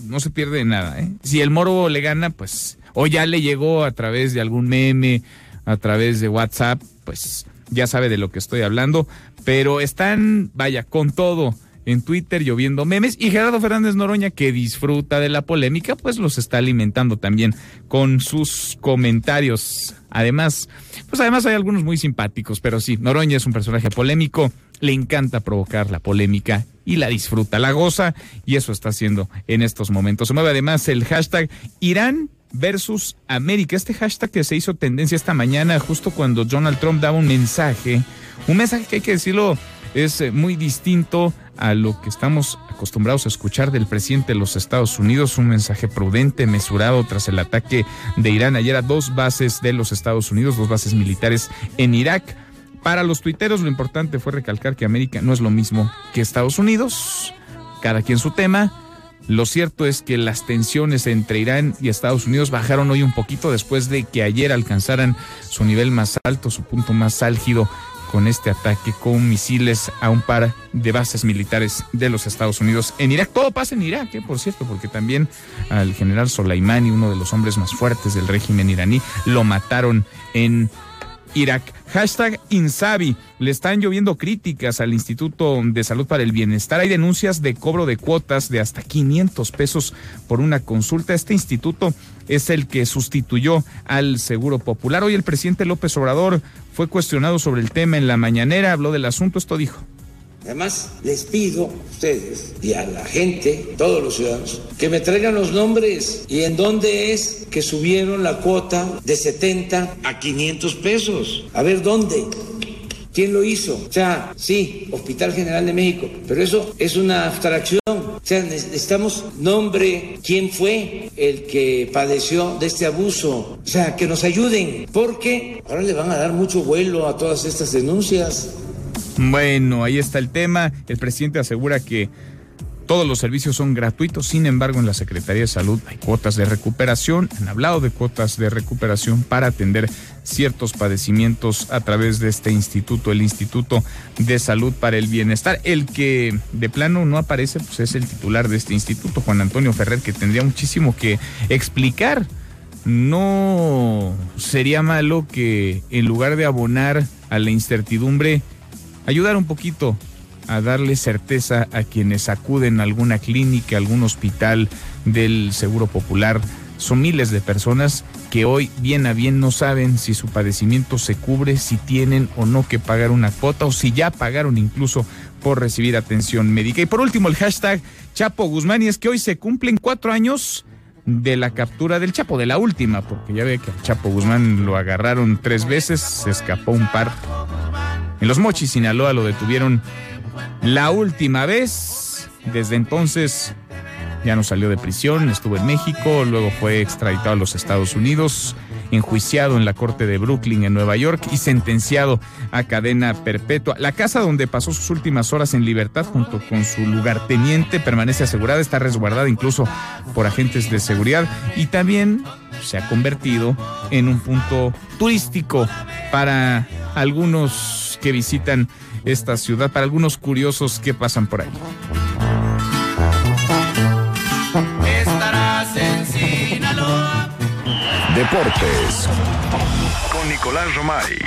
no se pierde nada. ¿eh? Si el morbo le gana, pues, o ya le llegó a través de algún meme, a través de WhatsApp, pues ya sabe de lo que estoy hablando. Pero están, vaya, con todo en Twitter lloviendo memes y Gerardo Fernández Noroña, que disfruta de la polémica, pues los está alimentando también con sus comentarios. Además, pues además hay algunos muy simpáticos, pero sí, Noroña es un personaje polémico, le encanta provocar la polémica y la disfruta, la goza y eso está haciendo en estos momentos. Se mueve además el hashtag Irán versus América, este hashtag que se hizo tendencia esta mañana justo cuando Donald Trump daba un mensaje, un mensaje que hay que decirlo es eh, muy distinto a lo que estamos acostumbrados a escuchar del presidente de los Estados Unidos, un mensaje prudente, mesurado tras el ataque de Irán ayer a dos bases de los Estados Unidos, dos bases militares en Irak. Para los tuiteros lo importante fue recalcar que América no es lo mismo que Estados Unidos, cada quien su tema. Lo cierto es que las tensiones entre Irán y Estados Unidos bajaron hoy un poquito después de que ayer alcanzaran su nivel más alto, su punto más álgido con este ataque con misiles a un par de bases militares de los Estados Unidos en Irak. Todo pasa en Irak, eh, por cierto, porque también al general Soleimani, uno de los hombres más fuertes del régimen iraní, lo mataron en Irak. Hashtag Insabi. Le están lloviendo críticas al Instituto de Salud para el Bienestar. Hay denuncias de cobro de cuotas de hasta 500 pesos por una consulta. Este instituto es el que sustituyó al Seguro Popular. Hoy el presidente López Obrador fue cuestionado sobre el tema en la mañanera. Habló del asunto. Esto dijo. Además, les pido a ustedes y a la gente, todos los ciudadanos, que me traigan los nombres y en dónde es que subieron la cuota de 70 a 500 pesos. A ver, ¿dónde? Quién lo hizo. O sea, sí, Hospital General de México, pero eso es una abstracción. O sea, necesitamos nombre, quién fue el que padeció de este abuso. O sea, que nos ayuden, porque ahora le van a dar mucho vuelo a todas estas denuncias. Bueno, ahí está el tema. El presidente asegura que todos los servicios son gratuitos, sin embargo en la Secretaría de Salud hay cuotas de recuperación, han hablado de cuotas de recuperación para atender ciertos padecimientos a través de este instituto, el Instituto de Salud para el Bienestar. El que de plano no aparece pues es el titular de este instituto, Juan Antonio Ferrer, que tendría muchísimo que explicar. No sería malo que en lugar de abonar a la incertidumbre, ayudar un poquito a darle certeza a quienes acuden a alguna clínica, algún hospital del Seguro Popular. Son miles de personas que hoy bien a bien no saben si su padecimiento se cubre, si tienen o no que pagar una cuota o si ya pagaron incluso por recibir atención médica. Y por último, el hashtag Chapo Guzmán, y es que hoy se cumplen cuatro años de la captura del Chapo, de la última, porque ya ve que al Chapo Guzmán lo agarraron tres veces, se escapó un par. En los Mochis, Sinaloa, lo detuvieron la última vez, desde entonces ya no salió de prisión, estuvo en México, luego fue extraditado a los Estados Unidos, enjuiciado en la corte de Brooklyn en Nueva York y sentenciado a cadena perpetua. La casa donde pasó sus últimas horas en libertad junto con su lugarteniente permanece asegurada, está resguardada incluso por agentes de seguridad y también se ha convertido en un punto turístico para algunos que visitan esta ciudad, para algunos curiosos que pasan por ahí. Deportes. Con Nicolás Romay.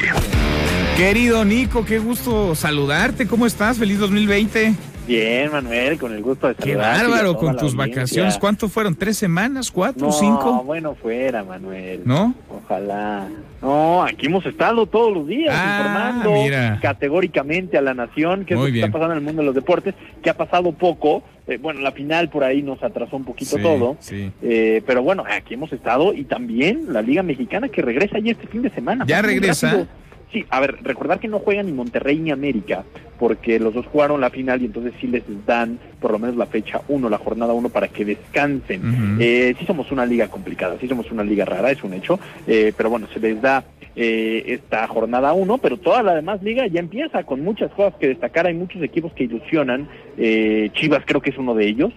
Querido Nico, qué gusto saludarte. ¿Cómo estás? Feliz 2020. Bien, Manuel, con el gusto de Qué bárbaro con tus vacaciones. ¿Cuánto fueron? ¿Tres semanas? ¿Cuatro? No, ¿Cinco? bueno, fuera, Manuel. ¿No? Ojalá. No, aquí hemos estado todos los días Ah, informando mira. categóricamente a la nación qué es lo que está pasando en el mundo de los deportes, que ha pasado poco. Eh, bueno, la final por ahí nos atrasó un poquito Sí, todo. sí. Eh, pero bueno, aquí hemos estado y también la Liga Mexicana que regresa ya este fin de semana. ¿Ya regresa? rápido. Sí, a ver, recordar que no juegan ni Monterrey ni América, porque los dos jugaron la final y entonces sí les dan por lo menos la fecha 1, la jornada 1 para que descansen. Eh, sí somos una liga complicada, sí somos una liga rara, es un hecho, eh, pero bueno, se les da eh, esta jornada 1, pero toda la demás liga ya empieza con muchas cosas que destacar, hay muchos equipos que ilusionan, eh, Chivas creo que es uno de ellos,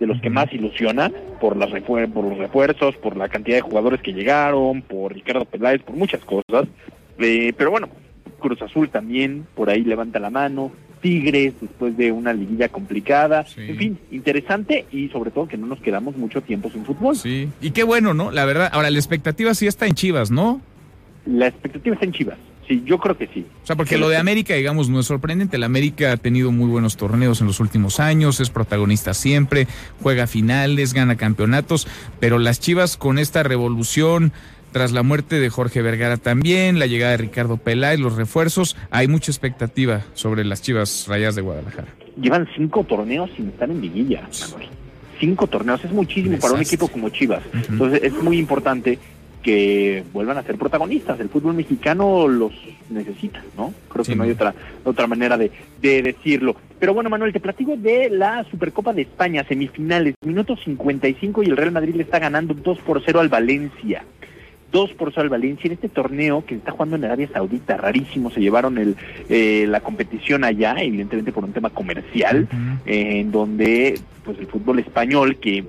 de los que más ilusiona por, las por los refuerzos, por la cantidad de jugadores que llegaron, por Ricardo Peláez, por muchas cosas. Eh, pero bueno, Cruz Azul también por ahí levanta la mano. Tigres después de una liguilla complicada. En fin, interesante y sobre todo que no nos quedamos mucho tiempo sin fútbol. Sí. Y qué bueno, ¿no? La verdad, ahora la expectativa sí está en Chivas, ¿no? La expectativa está en Chivas. Sí, yo creo que sí. O sea, porque lo de América, digamos, no es sorprendente. La América ha tenido muy buenos torneos en los últimos años, es protagonista siempre, juega finales, gana campeonatos, pero las Chivas con esta revolución, tras la muerte de Jorge Vergara también, la llegada de Ricardo Peláez, los refuerzos, hay mucha expectativa sobre las Chivas Rayas de Guadalajara. Llevan cinco torneos sin estar en liguilla, Manuel. Cinco torneos, es muchísimo para un equipo como Chivas. Entonces es muy importante que vuelvan a ser protagonistas. El fútbol mexicano los necesita, ¿no? Creo que no hay otra otra manera de, de decirlo. Pero bueno, Manuel, te platico de la Supercopa de España, semifinales, minuto 55 y el Real Madrid le está ganando 2 por 0 al Valencia. 2 por 0 al Valencia en este torneo que se está jugando en Arabia Saudita, rarísimo, se llevaron el, eh, la competición allá, evidentemente por un tema comercial, eh, en donde pues el fútbol español, que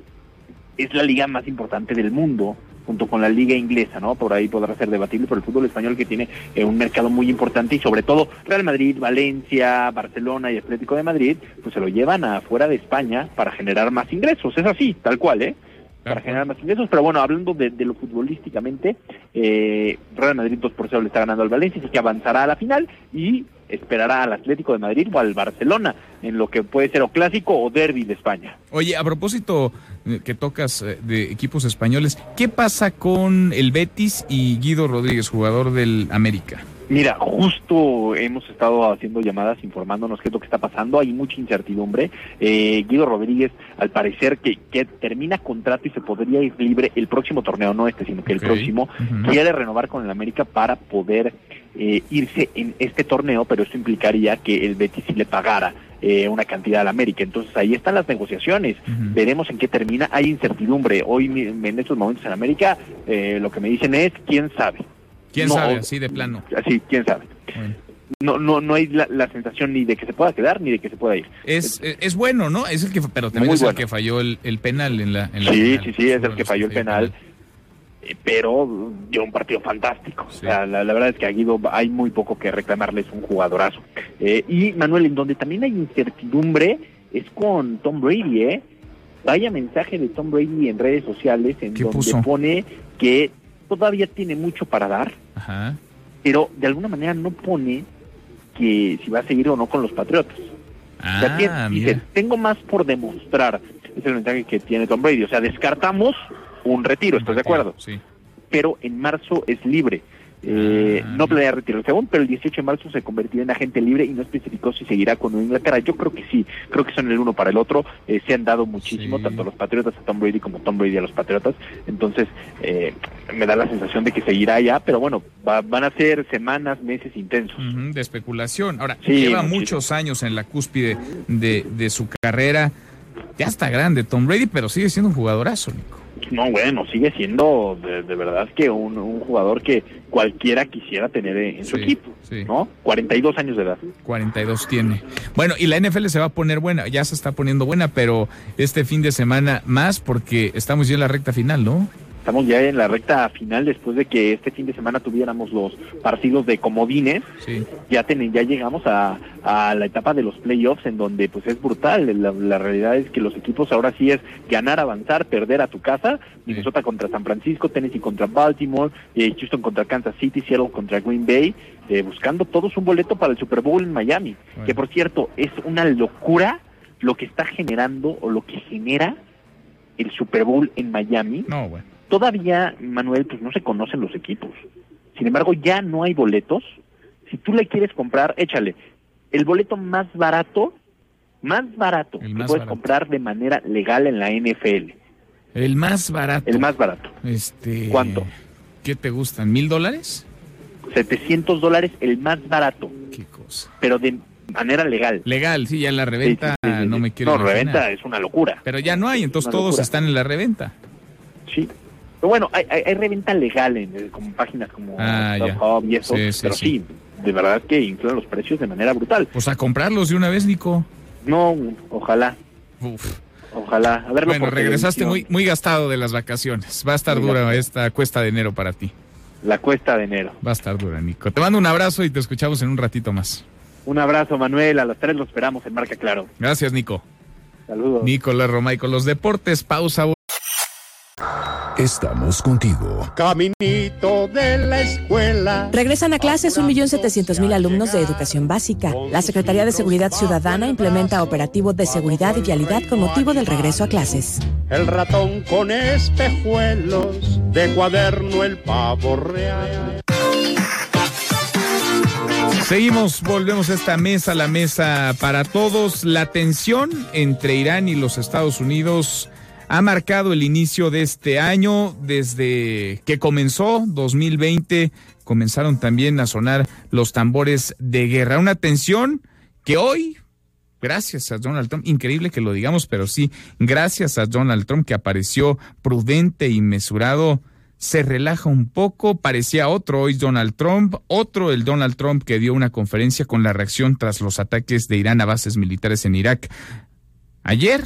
es la liga más importante del mundo, junto con la liga inglesa, ¿no? Por ahí podrá ser debatible, pero el fútbol español que tiene eh, un mercado muy importante y sobre todo Real Madrid, Valencia, Barcelona y Atlético de Madrid, pues se lo llevan afuera de España para generar más ingresos. Es así, tal cual, ¿eh? Para generar más ingresos, pero bueno, hablando de, de lo futbolísticamente, eh, Real Madrid 2 por 0 le está ganando al Valencia, así que avanzará a la final y esperará al Atlético de Madrid o al Barcelona en lo que puede ser o clásico o derby de España. Oye, a propósito eh, que tocas eh, de equipos españoles, ¿qué pasa con el Betis y Guido Rodríguez, jugador del América? Mira, justo hemos estado haciendo llamadas informándonos qué es lo que está pasando. Hay mucha incertidumbre. Eh, Guido Rodríguez, al parecer, que, que termina contrato y se podría ir libre el próximo torneo, no este, sino que el próximo, quiere renovar con el América para poder eh, irse en este torneo, pero eso implicaría que el Betis sí le pagara eh, una cantidad al América. Entonces ahí están las negociaciones. Veremos en qué termina. Hay incertidumbre. Hoy en estos momentos en América eh, lo que me dicen es quién sabe. ¿Quién sabe? Así de plano. Así, quién sabe. No, no, no hay la, sensación ni de que se pueda quedar ni de que se pueda ir. Es, es, bueno, ¿no? Es el que, pero también es el que falló el, penal en la. sí, sí, sí, es el que falló el penal. Eh, pero dio un partido fantástico. la, verdad es que a Guido hay muy poco que reclamarle, es un jugadorazo. Eh, y Manuel, en donde también hay incertidumbre es con Tom Brady, ¿eh? Vaya mensaje de Tom Brady en redes sociales en donde pone que todavía tiene mucho para dar, pero de alguna manera no pone que si va a seguir o no con los Patriotas. Ah, dice, tengo más por demostrar. Es el mensaje que tiene Tom Brady. O sea, descartamos un retiro, ¿estás de acuerdo? Sí. Pero en marzo es libre. Eh, ah, no planea retirarse aún, pero el 18 de marzo se convertirá en agente libre y no especificó si seguirá con Inglaterra. Yo creo que sí, creo que son el uno para el otro. Eh, se han dado muchísimo, tanto los Patriotas a Tom Brady como Tom Brady a los Patriotas. Entonces, eh, me da la sensación de que seguirá ya, pero bueno, van a ser semanas, meses intensos. de especulación. Ahora, lleva muchos años en la cúspide de, de su carrera. Ya está grande Tom Brady, pero sigue siendo un jugadorazo, Nico. No, bueno, sigue siendo de, verdad que un, jugador que cualquiera quisiera tener en su equipo, ¿no? 42 años de edad. 42 tiene. Bueno, y la NFL se va a poner buena, ya se está poniendo buena, pero este fin de semana más porque estamos ya en la recta final, ¿no? Estamos ya en la recta final después de que este fin de semana tuviéramos los partidos de comodines. Ya ten, ya llegamos a, la etapa de los playoffs en donde pues es brutal. La, realidad es que los equipos ahora sí es ganar, avanzar, perder a tu casa. Minnesota contra San Francisco, Tennessee contra Baltimore, eh, Houston contra Kansas City, Seattle contra Green Bay, eh, buscando todos un boleto para el Super Bowl en Miami. Que por cierto es una locura lo que está generando o lo que genera el Super Bowl en Miami. No, bueno Todavía, Manuel, pues no se conocen los equipos. Sin embargo, ya no hay boletos. Si tú le quieres comprar, échale. El boleto más barato, más barato, que puedes comprar de manera legal en la NFL. El más barato. El más barato. Este. ¿Cuánto? ¿Qué te gustan? ¿Mil dólares? 700 dólares, el más barato. Qué cosa. Pero de manera legal. Legal, sí, ya en la reventa no me quiero. No, reventa es una locura. Pero ya no hay, entonces todos están en la reventa. Sí, bueno, hay, hay, reventa legal en como páginas como ah, y eso, pero sí, de verdad que inflan los precios de manera brutal. Pues a comprarlos de una vez, Nico. No, ojalá. Ojalá. A bueno, regresaste muy, muy gastado de las vacaciones. Va a estar dura esta cuesta de enero para ti. La cuesta de enero. Va a estar dura, Nico. Te mando un abrazo y te escuchamos en un ratito más. Un abrazo, Manuel. A las tres lo esperamos en Marca Claro. Gracias, Nico. Saludos. Nicolás Romay con los deportes. Pausa. Estamos contigo. Caminito de la escuela. Regresan a clases 1.700.000 alumnos de educación básica. La Secretaría de Seguridad Ciudadana implementa operativo de seguridad y vialidad con motivo del regreso a clases. El ratón con espejuelos, de cuaderno el pavo real. Seguimos, volvemos a esta mesa, la mesa para todos. La tensión entre Irán y los Estados Unidos ha marcado el inicio de este año. Desde que comenzó 2020, comenzaron también a sonar los tambores de guerra. Una tensión que hoy, gracias a Donald Trump, increíble que lo digamos, pero sí, gracias a Donald Trump que apareció prudente y mesurado, se relaja un poco. Parecía otro hoy Donald Trump, otro el Donald Trump que dio una conferencia con la reacción tras los ataques de Irán a bases militares en Irak. Ayer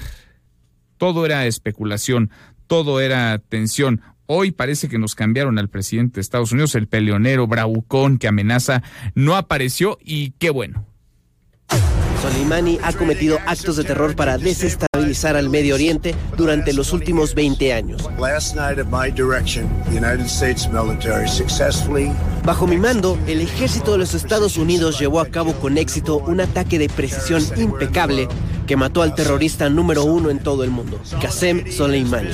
todo era especulación, todo era tensión. Hoy parece que nos cambiaron al presidente de Estados Unidos, el peleonero bravucón que amenaza, no apareció y qué bueno. Soleimani ha cometido actos de terror para desestabilizar al Medio Oriente durante los últimos 20 años. Bajo mi mando, el ejército de los Estados Unidos llevó a cabo con éxito un ataque de precisión impecable que mató al terrorista número uno en todo el mundo, Qasem Soleimani.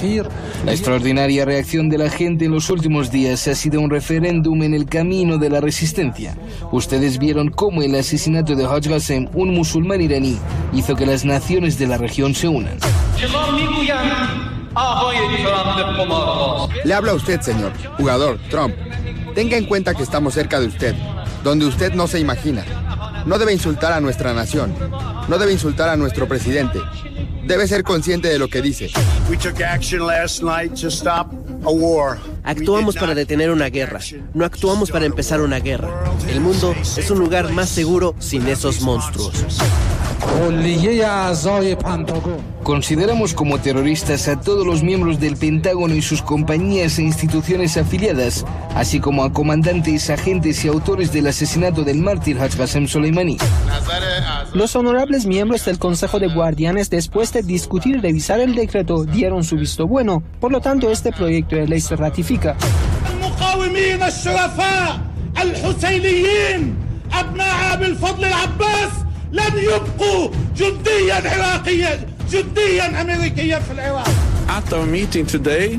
México. La extraordinaria reacción de la gente en los últimos días ha sido un referéndum en el camino de la resistencia. Ustedes vieron cómo el asesinato de Haj Qasem, un musulmán iraní, hizo que las naciones de la región se unan. Le habla a usted, señor, jugador Trump. Tenga en cuenta que estamos cerca de usted, donde usted no se imagina. No debe insultar a nuestra nación. No debe insultar a nuestro presidente. Debe ser consciente de lo que dice. Actuamos para detener una guerra. No actuamos para empezar una guerra. El mundo es un lugar más seguro sin esos monstruos. Consideramos como terroristas a todos los miembros del Pentágono y sus compañías e instituciones afiliadas, así como a comandantes, agentes y autores del asesinato del mártir Haj Qasem Soleimani. Los honorables miembros del Consejo de Guardianes, después de discutir y revisar el decreto, dieron su visto bueno. Por lo tanto, este proyecto de ley se ratifica.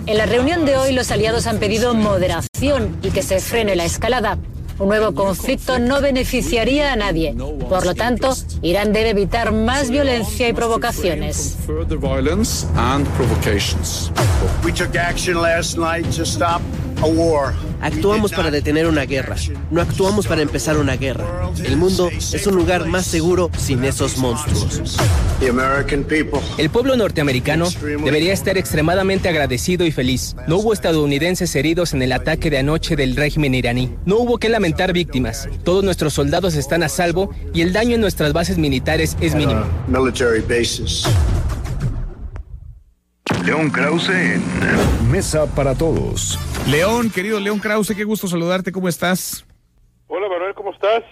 En la reunión de hoy los aliados han pedido moderación y que se frene la escalada. Un nuevo conflicto no beneficiaría a nadie. Por lo tanto, Irán debe evitar más violencia y provocaciones. Actuamos para detener una guerra. No actuamos para empezar una guerra. El mundo es un lugar más seguro sin esos monstruos. El pueblo norteamericano debería estar extremadamente agradecido y feliz. No hubo estadounidenses heridos en el ataque de anoche del régimen iraní. No hubo que lamentar víctimas. Todos nuestros soldados están a salvo y el daño en nuestras bases militares es mínimo. León Krause en Mesa para Todos. León, querido León Krause, qué gusto saludarte, ¿cómo estás? Hola Manuel, ¿cómo estás?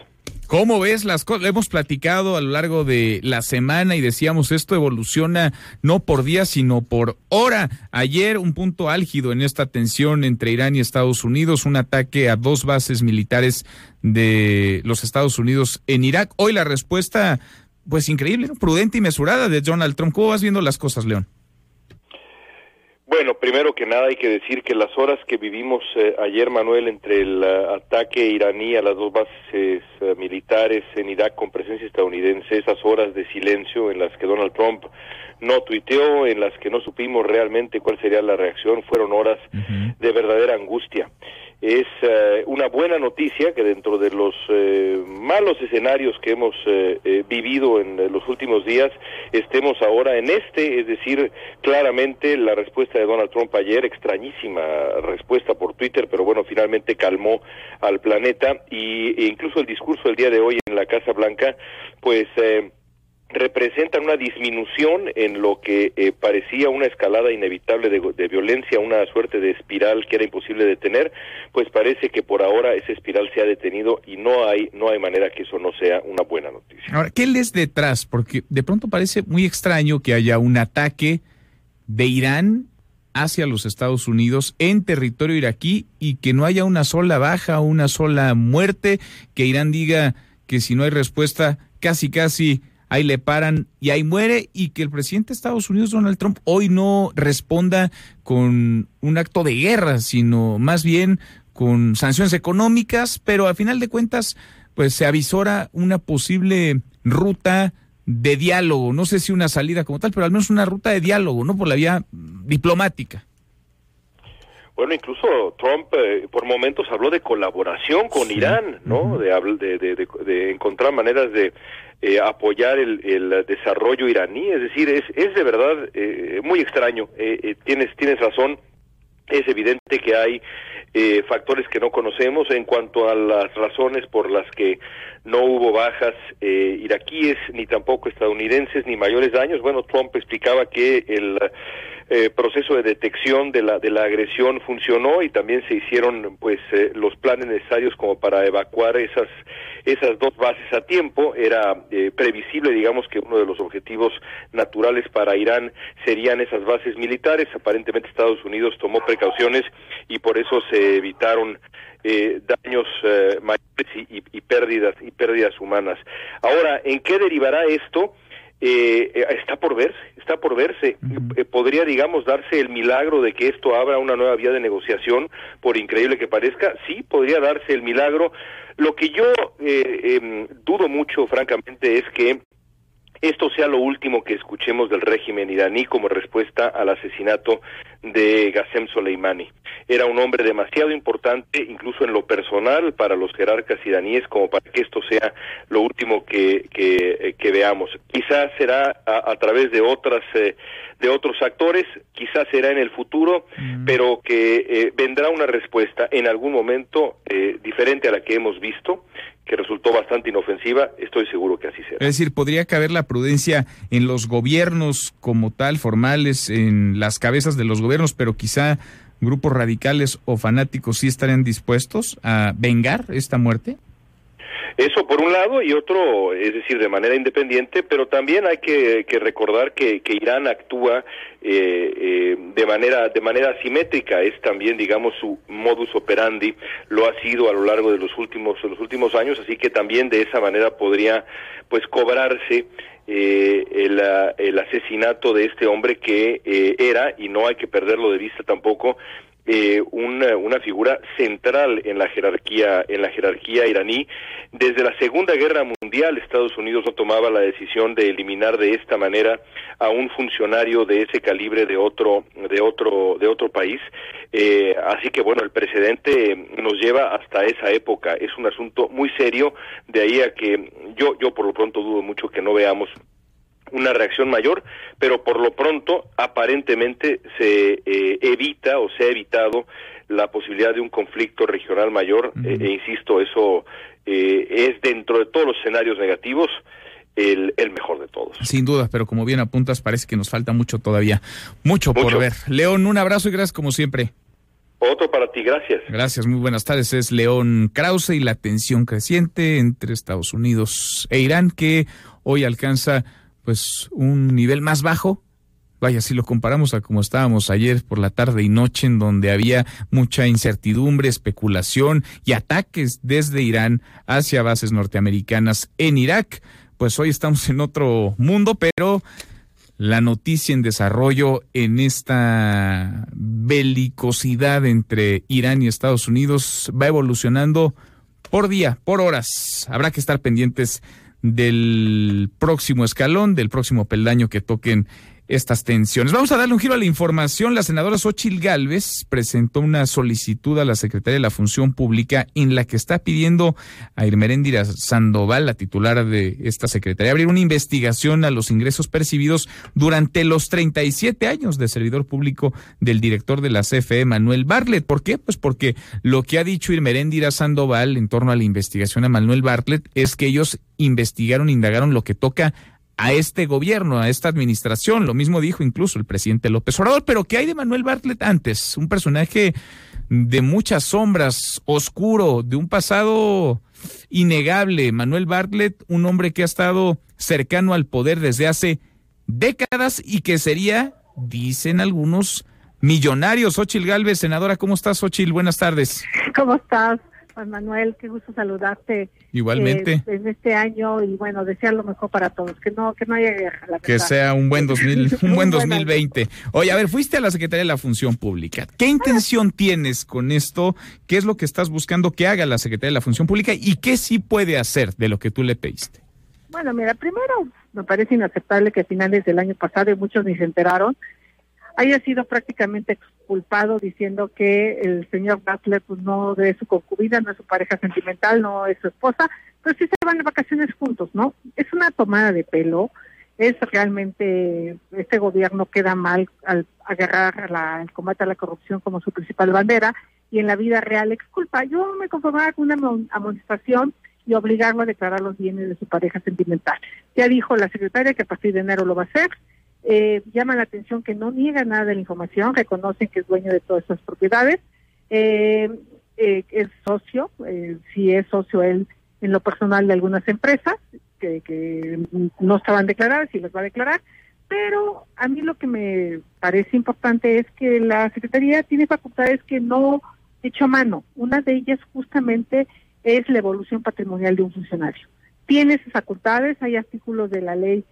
¿Cómo ves las cosas? Hemos platicado a lo largo de la semana y decíamos esto evoluciona no por día, sino por hora. Ayer un punto álgido en esta tensión entre Irán y Estados Unidos, un ataque a dos bases militares de los Estados Unidos en Irak. Hoy la respuesta, pues increíble, prudente y mesurada de Donald Trump. ¿Cómo vas viendo las cosas, León? Bueno, primero que nada hay que decir que las horas que vivimos eh, ayer, Manuel, entre el uh, ataque iraní a las dos bases uh, militares en Irak con presencia estadounidense, esas horas de silencio en las que Donald Trump no tuiteó, en las que no supimos realmente cuál sería la reacción, fueron horas uh -huh. de verdadera angustia es eh, una buena noticia que dentro de los eh, malos escenarios que hemos eh, vivido en los últimos días estemos ahora en este, es decir, claramente la respuesta de Donald Trump ayer, extrañísima respuesta por Twitter, pero bueno, finalmente calmó al planeta y e incluso el discurso del día de hoy en la Casa Blanca, pues representan una disminución en lo que eh, parecía una escalada inevitable de, de, violencia, una suerte de espiral que era imposible detener, pues parece que por ahora esa espiral se ha detenido y no hay no hay manera que eso no sea una buena noticia. Ahora, ¿qué les detrás? Porque de pronto parece muy extraño que haya un ataque de Irán hacia los Estados Unidos en territorio iraquí y que no haya una sola baja, una sola muerte, que Irán diga que si no hay respuesta, casi casi ahí le paran y ahí muere y que el presidente de Estados Unidos, Donald Trump, hoy no responda con un acto de guerra, sino más bien con sanciones económicas, pero al final de cuentas, pues se avisora una posible ruta de diálogo, no sé si una salida como tal, pero al menos una ruta de diálogo, ¿no? Por la vía diplomática. Bueno, incluso Trump eh, por momentos habló de colaboración con sí. Irán, ¿no? De, de, de, de, encontrar maneras de eh, apoyar el, el, desarrollo iraní. Es decir, es, es de verdad eh, muy extraño. tienes, tienes razón. Es evidente que hay eh, factores que no conocemos en cuanto a las razones por las que no hubo bajas eh, iraquíes ni tampoco estadounidenses ni mayores daños. Bueno, Trump explicaba que el eh, proceso de detección de la de la agresión funcionó y también se hicieron pues eh, los planes necesarios como para evacuar esas esas dos bases a tiempo. Era eh, previsible digamos que uno de los objetivos naturales para Irán serían esas bases militares. Aparentemente Estados Unidos tomó precauciones y por eso se evitaron daños mayores y, y pérdidas y pérdidas humanas. Ahora en qué derivará esto eh, eh, está por verse, está por verse. Eh, podría, digamos, darse el milagro de que esto abra una nueva vía de negociación, por increíble que parezca. Sí, podría darse el milagro. Lo que yo em, dudo mucho, francamente, es que esto sea lo último que escuchemos del régimen iraní como respuesta al asesinato de Gassem Soleimani. Era un hombre demasiado importante, incluso en lo personal, para los jerarcas iraníes, como para que esto sea lo último que, que, eh, veamos. Quizás será a, través de otras eh, de otros actores, quizás será en el futuro, mm. pero que eh, vendrá una respuesta en algún momento diferente a la que hemos visto que resultó bastante inofensiva, estoy seguro que así será. Es decir, podría caber la prudencia en los gobiernos como tal, formales, en las cabezas de los gobiernos, pero quizá grupos radicales o fanáticos sí estarían dispuestos a vengar esta muerte. Eso por un lado y otro, es decir, de manera independiente, pero también hay que, recordar que, Irán actúa eh, eh, de manera de manera asimétrica. Es también, digamos, su modus operandi lo ha sido a lo largo de los últimos los últimos años, así que también de esa manera podría, pues, cobrarse eh, el, el, asesinato de este hombre que era y no hay que perderlo de vista tampoco eh, una, una, figura central en la jerarquía en la jerarquía iraní. Desde la Segunda Guerra Mundial Estados Unidos no tomaba la decisión de eliminar de esta manera a un funcionario de ese calibre de otro de otro de otro país. Eh, así que bueno el precedente nos lleva hasta esa época. Es un asunto muy serio de ahí a que yo yo por lo pronto dudo mucho que no veamos una reacción mayor, pero por lo pronto aparentemente se eh, evita o se ha evitado la posibilidad de un conflicto regional mayor, eh, e insisto, eso eh, es dentro de todos los escenarios negativos. El, mejor de todos. Sin duda, pero como bien apuntas, parece que nos falta mucho todavía. Mucho, por ver. León, un abrazo y gracias como siempre. Otro para ti, gracias. Gracias, muy buenas tardes. Es León Krause y la tensión creciente entre Estados Unidos e Irán que hoy alcanza pues un nivel más bajo. Vaya, si lo comparamos a como estábamos ayer por la tarde y noche, en donde había mucha incertidumbre, especulación y ataques desde Irán hacia bases norteamericanas en Irak, pues hoy estamos en otro mundo, pero la noticia en desarrollo en esta belicosidad entre Irán y Estados Unidos va evolucionando por día, por horas. Habrá que estar pendientes del próximo escalón, del próximo peldaño que toquen estas tensiones. Vamos a darle un giro a la información. La senadora Xochil Gálvez presentó una solicitud a la Secretaría de la Función Pública en la que está pidiendo a Irmeréndira Sandoval, la titular de esta secretaría, abrir una investigación a los ingresos percibidos durante los 37 años de servidor público del director de la CFE, Manuel Bartlett. ¿Por qué? Pues porque lo que ha dicho Irmeréndira Sandoval en torno a la investigación a Manuel Bartlett es que ellos investigaron, indagaron lo que toca a este gobierno, a esta administración. Lo mismo dijo incluso el presidente López Obrador. Pero ¿qué hay de Manuel Bartlett antes? Un personaje de muchas sombras, oscuro, de un pasado innegable. Manuel Bartlett, un hombre que ha estado cercano al poder desde hace décadas y que sería, dicen algunos, millonarios. Xochil Galvez, senadora, ¿cómo estás, Xochil? Buenas tardes. ¿Cómo estás? Manuel, qué gusto saludarte. Igualmente. en este año y bueno, desear lo mejor para todos, que no que no haya guerra. que sea un buen 2000, un buen 2020. Oye, a ver, fuiste a la Secretaría de la Función Pública. ¿Qué intención tienes con esto? ¿Qué es lo que estás buscando que haga la Secretaría de la Función Pública y qué sí puede hacer de lo que tú le pediste? Bueno, mira, primero me parece inaceptable que a finales del año pasado, y muchos ni se enteraron, haya sido prácticamente exculpado diciendo que el señor Butler pues, no es su concubina, no es su pareja sentimental, no es su esposa, pero sí se van de vacaciones juntos, ¿no? Es una tomada de pelo, es realmente, este gobierno queda mal al agarrar la, el combate a la corrupción como su principal bandera, y en la vida real exculpa. Yo me conformaba con una amonestación y obligarlo a declarar los bienes de su pareja sentimental. Ya dijo la secretaria que a partir de enero lo va a hacer. Eh, llama la atención que no niega nada de la información, reconocen que es dueño de todas esas propiedades. Eh, eh, es socio, si es socio él en lo personal de algunas empresas que, que no estaban declaradas y las va a declarar. Pero a mí lo que me parece importante es que la Secretaría tiene facultades que no hecho a mano. Una de ellas justamente es la evolución patrimonial de un funcionario. Tiene esas facultades, hay artículos de la ley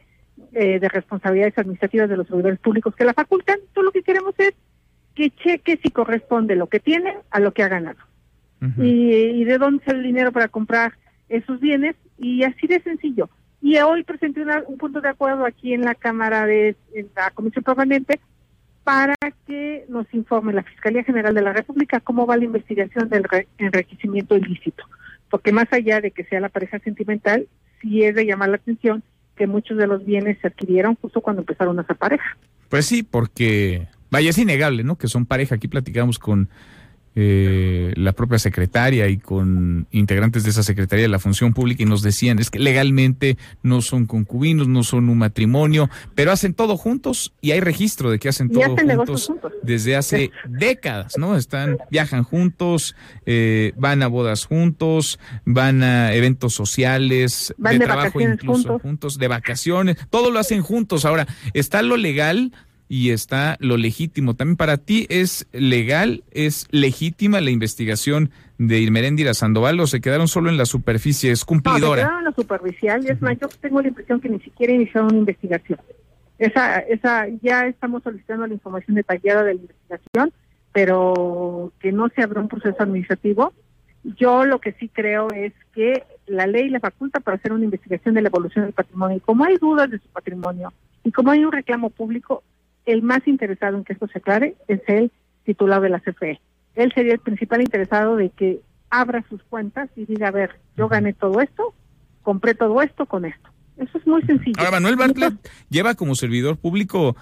eh, de responsabilidades administrativas de los servidores públicos que la facultan. Todo lo que queremos es que cheque si corresponde lo que tiene a lo que ha ganado. y, de dónde sale el dinero para comprar esos bienes y así de sencillo. Y hoy presenté un punto de acuerdo aquí en la Cámara de en la Comisión Permanente para que nos informe la Fiscalía General de la República cómo va la investigación del enriquecimiento ilícito. Porque más allá de que sea la pareja sentimental, sí es de llamar la atención que muchos de los bienes se adquirieron justo cuando empezaron esa pareja. Pues sí, porque vaya, es innegable, ¿no? Que son pareja. Aquí platicamos con eh, la propia secretaria y con integrantes de esa secretaría de la función pública y nos decían es que legalmente no son concubinos, no son un matrimonio, pero hacen todo juntos y hay registro de que hacen todo juntos, desde hace décadas, ¿no? Están, viajan juntos, eh, van a bodas juntos, van a eventos sociales, de, trabajo incluso juntos, de vacaciones, todo lo hacen juntos. Ahora, está lo legal y está lo legítimo. También para ti es legal, es legítima la investigación de Irmeréndira Sandoval o se quedaron solo en la superficie, es cumplidora. No, se quedaron en la superficial y es más, yo tengo la impresión que ni siquiera iniciaron una investigación. Esa, esa, ya estamos solicitando la información detallada de la investigación, pero que no se abra un proceso administrativo. Yo lo que sí creo es que la ley le faculta para hacer una investigación de la evolución del patrimonio y como hay dudas de su patrimonio y como hay un reclamo público, el más interesado en que esto se aclare es el titular de la CFE. Él sería el principal interesado de que abra sus cuentas y diga, a ver, yo gané todo esto, compré todo esto con esto. Eso es muy sencillo. Ahora, Manuel Bartlett lleva como servidor público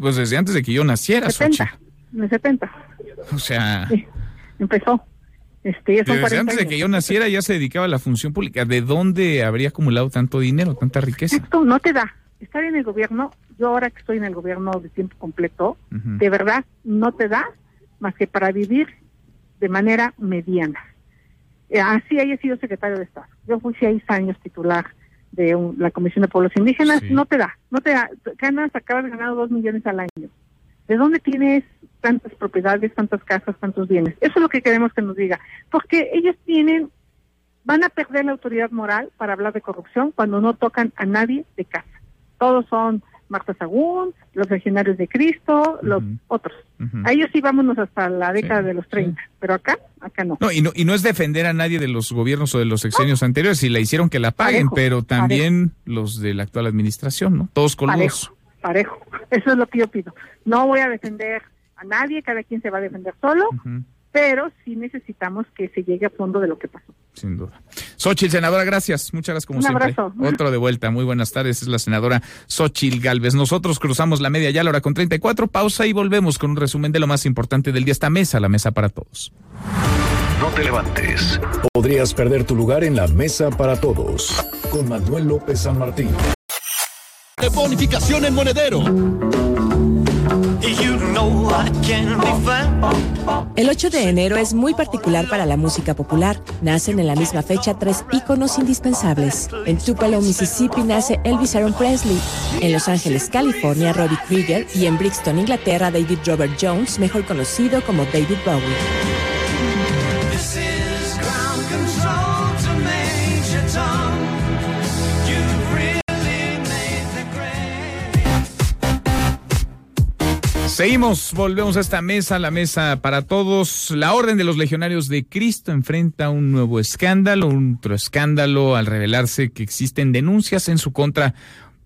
pues desde antes de que yo naciera, 70, En el 70. O sea... empezó. Este, desde antes de que yo naciera ya se dedicaba a la función pública. ¿De dónde habría acumulado tanto dinero, tanta riqueza? Esto no te da. Estar en el gobierno yo ahora que estoy en el gobierno de tiempo completo, de verdad no te da más que para vivir de manera mediana. Eh, así haya sido secretario de Estado. Yo fui seis años titular de la Comisión de Pueblos Indígenas, no te da, no te da, ganas, acabas ganando dos millones al año. ¿De dónde tienes tantas propiedades, tantas casas, tantos bienes? Eso es lo que queremos que nos diga, porque ellos tienen, van a perder la autoridad moral para hablar de corrupción cuando no tocan a nadie de casa. Todos son Marta Sagún, los legionarios de Cristo, los otros. A ellos sí vámonos hasta la década de los 30, pero acá, acá no. No y, no. y no es defender a nadie de los gobiernos o de los sexenios anteriores, si la hicieron que la paguen, pero también los de la actual administración, ¿no? Todos con Parejo, parejo. Eso es lo que yo pido. No voy a defender a nadie, cada quien se va a defender solo pero sí necesitamos que se llegue a fondo de lo que pasó. Sin duda. Xochitl, senadora, gracias. Muchas gracias como Un siempre. Abrazo. Otro de vuelta. Muy buenas tardes. Es la senadora Xochitl Galvez. Nosotros cruzamos la media ya la hora con 34. Pausa y volvemos con un resumen de lo más importante del día. Esta mesa, la mesa para todos. No te levantes. Podrías perder tu lugar en la mesa para todos. Con Manuel López San Martín. De bonificación en monedero el 8 de enero es muy particular para la música popular. Nacen en la misma fecha tres íconos indispensables. En Tupelo, Mississippi, nace Elvis Aaron Presley. En Los Ángeles, California, Robbie Krieger. Y en Brixton, Inglaterra, David Robert Jones, mejor conocido como David Bowie. Seguimos, volvemos a esta mesa, la mesa para todos. La Orden de los Legionarios de Cristo enfrenta un nuevo escándalo, un otro escándalo al revelarse que existen denuncias en su contra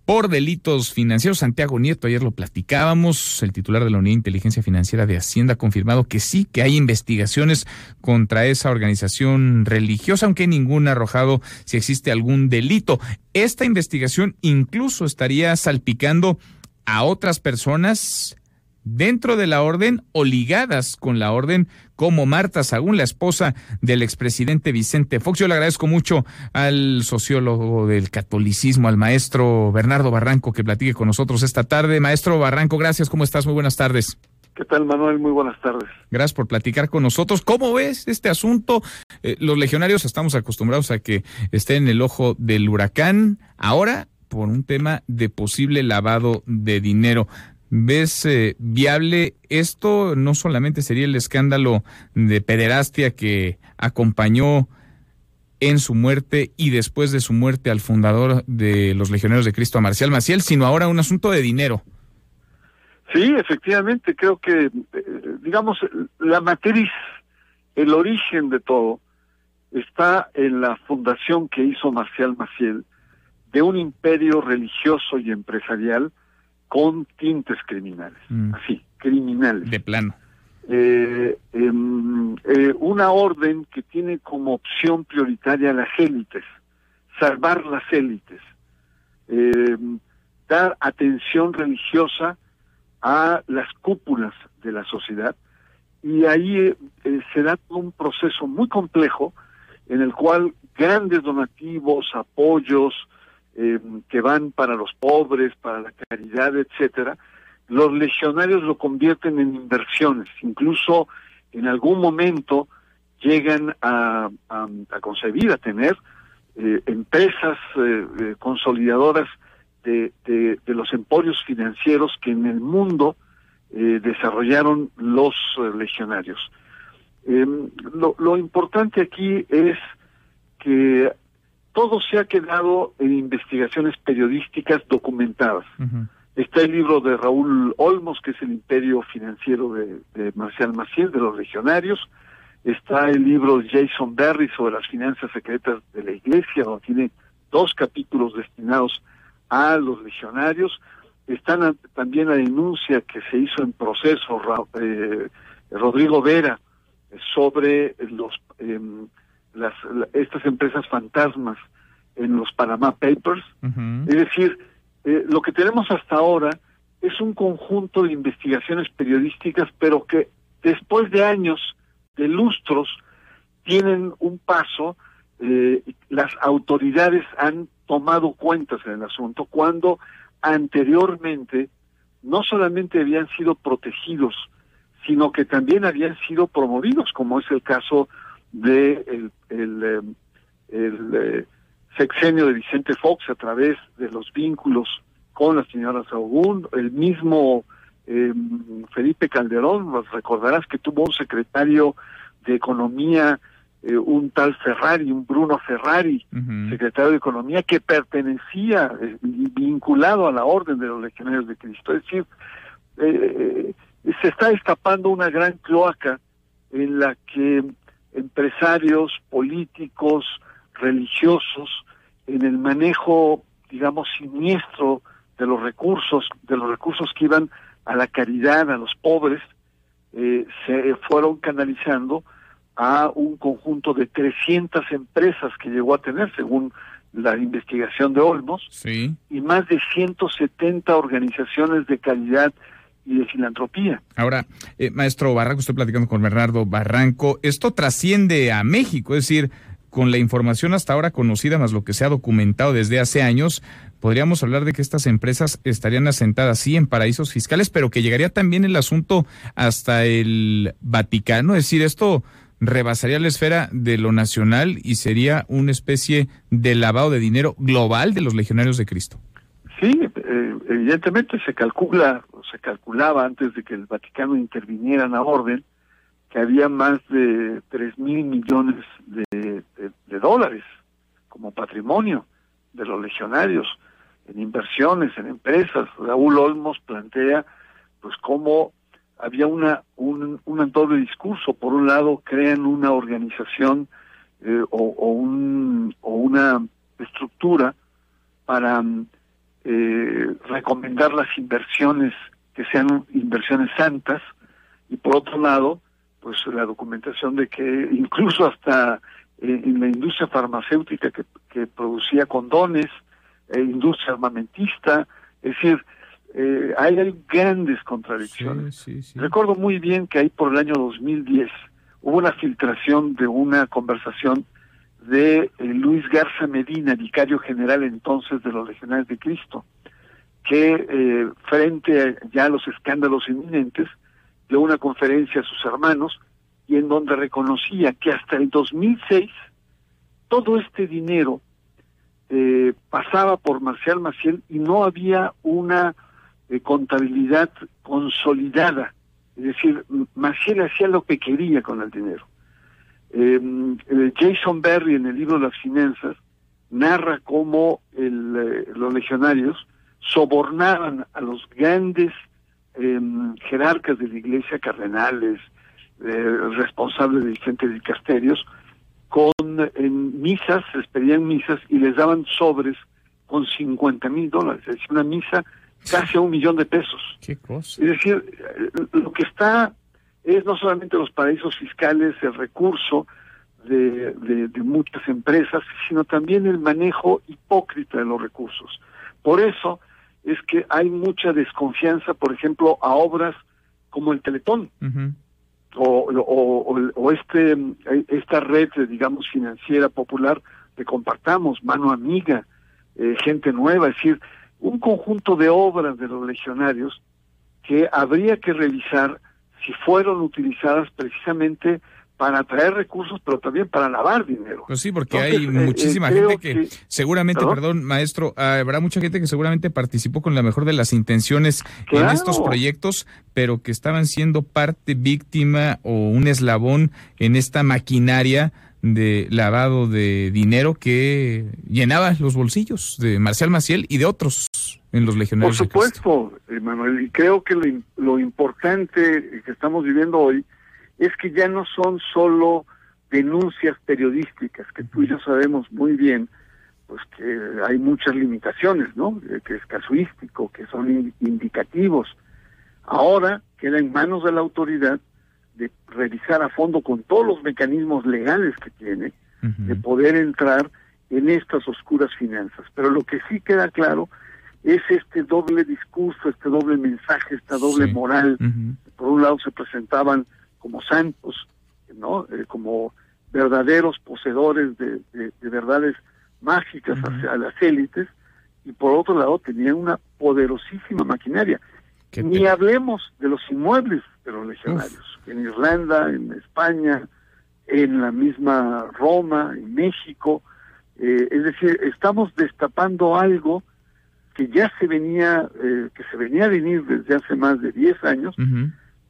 por delitos financieros. Santiago Nieto, ayer lo platicábamos, el titular de la Unidad de Inteligencia Financiera de Hacienda ha confirmado que sí, que hay investigaciones contra esa organización religiosa, aunque ninguna ha arrojado si existe algún delito. Esta investigación incluso estaría salpicando a otras personas dentro de la orden o ligadas con la orden, como Marta Sagún, la esposa del expresidente Vicente Fox. Yo le agradezco mucho al sociólogo del catolicismo, al maestro Bernardo Barranco, que platique con nosotros esta tarde. Maestro Barranco, gracias. ¿Cómo estás? Muy buenas tardes. ¿Qué tal, Manuel? Muy buenas tardes. Gracias por platicar con nosotros. ¿Cómo ves este asunto? Eh, los legionarios estamos acostumbrados a que estén en el ojo del huracán. Ahora, por un tema de posible lavado de dinero. ¿Ves eh, viable esto? No solamente sería el escándalo de pederastia que acompañó en su muerte y después de su muerte al fundador de los Legionarios de Cristo, a Marcial Maciel, sino ahora un asunto de dinero. Sí, efectivamente, creo que, eh, digamos, la matriz, el origen de todo, está en la fundación que hizo Marcial Maciel de un imperio religioso y empresarial con tintes criminales, mm. así, criminales. De plano. Eh, em, eh, una orden que tiene como opción prioritaria las élites, salvar las élites, em, dar atención religiosa a las cúpulas de la sociedad y ahí eh, se da un proceso muy complejo en el cual grandes donativos, apoyos, eh, que van para los pobres, para la caridad, etcétera, los legionarios lo convierten en inversiones, incluso en algún momento llegan a, concebir, a tener eh, empresas eh, consolidadoras de, los emporios financieros que en el mundo desarrollaron los legionarios. Lo, lo importante aquí es que todo se ha quedado en investigaciones periodísticas documentadas. Está el libro de Raúl Olmos, que es el imperio financiero de, Marcial Maciel, de los legionarios. Está el libro de Jason Berry sobre las finanzas secretas de la iglesia, donde tiene dos capítulos destinados a los legionarios. Está también la denuncia que se hizo en proceso eh, Rodrigo Vera sobre los em, las, estas empresas fantasmas en los Panama Papers. Es decir, eh, lo que tenemos hasta ahora es un conjunto de investigaciones periodísticas, pero que después de años, de lustros, tienen un paso, eh, las autoridades han tomado cuentas en el asunto, cuando anteriormente no solamente habían sido protegidos, sino que también habían sido promovidos, como es el caso de el, el, em, eh, sexenio de Vicente Fox a través de los vínculos con la señora Saugún, el mismo em, Felipe Calderón, recordarás que tuvo un secretario de Economía, eh, un tal Ferrari, un Bruno Ferrari, secretario de Economía, que pertenecía, eh, vinculado a la Orden de los Legionarios de Cristo. Es decir, se está escapando una gran cloaca en la que empresarios, políticos, religiosos, en el manejo, digamos, siniestro de los recursos, de los recursos que iban a la caridad, a los pobres, eh, se fueron canalizando a un conjunto de 300 empresas que llegó a tener, según la investigación de Olmos, y más de 170 organizaciones de caridad y de filantropía. Ahora, eh, maestro Barranco, estoy platicando con Bernardo Barranco, esto trasciende a México, es decir, con la información hasta ahora conocida, más lo que se ha documentado desde hace años, podríamos hablar de que estas empresas estarían asentadas, sí, en paraísos fiscales, pero que llegaría también el asunto hasta el Vaticano, es decir, esto rebasaría la esfera de lo nacional y sería una especie de lavado de dinero global de los legionarios de Cristo. Sí, evidentemente se calcula, se calculaba antes de que el Vaticano interviniera en la orden, que había más de tres mil millones de, dólares como patrimonio de los legionarios en inversiones, en empresas. Raúl Olmos plantea, pues, cómo había una un, un doble discurso. Por un lado, crean una organización eh, o, o, un, o una estructura para eh, recomendar las inversiones que sean inversiones santas y por otro lado pues la documentación de que incluso hasta eh, en la industria farmacéutica que, que producía condones, e industria armamentista, es decir, eh, hay, grandes contradicciones. Recuerdo muy bien que ahí por el año 2010 hubo una filtración de una conversación de eh, Luis Garza Medina, vicario general entonces de los Legionarios de Cristo, que eh, frente ya a los escándalos inminentes dio una conferencia a sus hermanos y en donde reconocía que hasta el 2006 todo este dinero eh, pasaba por Marcial Maciel y no había una contabilidad consolidada. Es decir, Maciel hacía lo que quería con el dinero. Em, eh, Jason Berry en el libro Las Finanzas narra cómo el, eh, los legionarios sobornaban a los grandes em, jerarcas de la iglesia, cardenales, eh, responsables de diferentes dicasterios, con en misas, les pedían misas y les daban sobres con 50 mil dólares, es decir, una misa casi a un millón de pesos. ¿Qué cosa? Es decir, eh, lo que está es no solamente los paraísos fiscales, el recurso de, de, muchas empresas, sino también el manejo hipócrita de los recursos. Por eso es que hay mucha desconfianza, por ejemplo, a obras como el Teletón. o, o, este esta red, digamos, financiera popular que compartamos, mano amiga, eh, gente nueva, es decir, un conjunto de obras de los legionarios que habría que revisar si fueron utilizadas precisamente para atraer recursos, pero también para lavar dinero. Pues sí, porque hay eh, muchísima eh, gente que, seguramente, ¿perdón? maestro, habrá mucha gente que seguramente participó con la mejor de las intenciones en estos proyectos, pero que estaban siendo parte víctima o un eslabón en esta maquinaria de lavado de dinero que llenaba los bolsillos de Marcial Maciel y de otros en los legionarios. Por supuesto, Manuel, y creo que lo, importante que estamos viviendo hoy es que ya no son solo denuncias periodísticas, que tú y yo sabemos muy bien, pues que hay muchas limitaciones, ¿no? Que es casuístico, que son indicativos. Ahora queda en manos de la autoridad de revisar a fondo con todos los mecanismos legales que tiene, de poder entrar en estas oscuras finanzas. Pero lo que sí queda claro es este doble discurso, este doble mensaje, esta doble moral. Por un lado se presentaban como santos, ¿no? Eh, como verdaderos poseedores de, verdades mágicas hacia las élites, y por otro lado tenían una poderosísima maquinaria. Ni hablemos de los inmuebles de los legionarios, en Irlanda, en España, en la misma Roma, en México. Eh, es decir, estamos destapando algo que ya se venía, eh, que se venía a venir desde hace más de 10 años,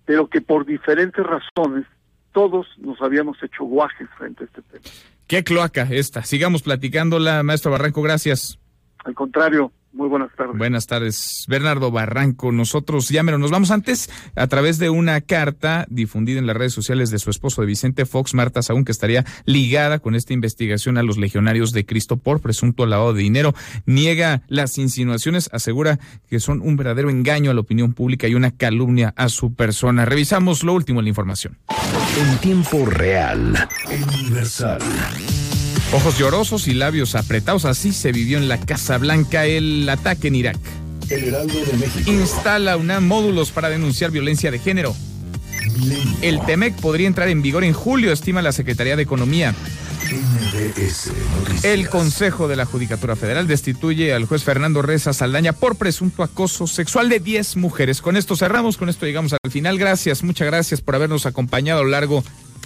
pero que por diferentes razones todos nos habíamos hecho guajes frente a este tema. Qué cloaca esta. Sigamos platicándola, maestro Barranco, gracias. Al contrario, muy buenas tardes. Buenas tardes, Bernardo Barranco. Nosotros, ya nos vamos antes a través de una carta difundida en las redes sociales de su esposo de Vicente Fox, Marta Saúl, que estaría ligada con esta investigación a los legionarios de Cristo por presunto lavado de dinero. Niega las insinuaciones, asegura que son un verdadero engaño a la opinión pública y una calumnia a su persona. Revisamos lo último en la información. En tiempo real, universal. Ojos llorosos y labios apretados, así se vivió en la Casa Blanca el ataque en Irak. El Heraldo de México. Instala UNAM módulos para denunciar violencia de género. El TEMEC podría entrar en vigor en julio, estima la Secretaría de Economía. El Consejo de la Judicatura Federal destituye al juez Fernando Reza Saldaña por presunto acoso sexual de 10 mujeres. Con esto cerramos, con esto llegamos al final. Gracias, muchas gracias por habernos acompañado a lo largo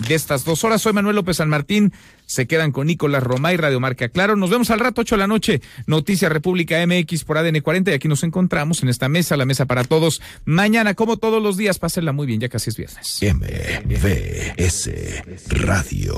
de estas dos horas. Soy Manuel López San Martín. Se quedan con Nicolás Romay, Radio Marca Claro. Nos vemos al rato, 8 de la noche. Noticias República MX por ADN 40. Y aquí nos encontramos en esta mesa, la mesa para todos. Mañana, como todos los días, pásenla muy bien, ya casi es viernes. MVS Radio.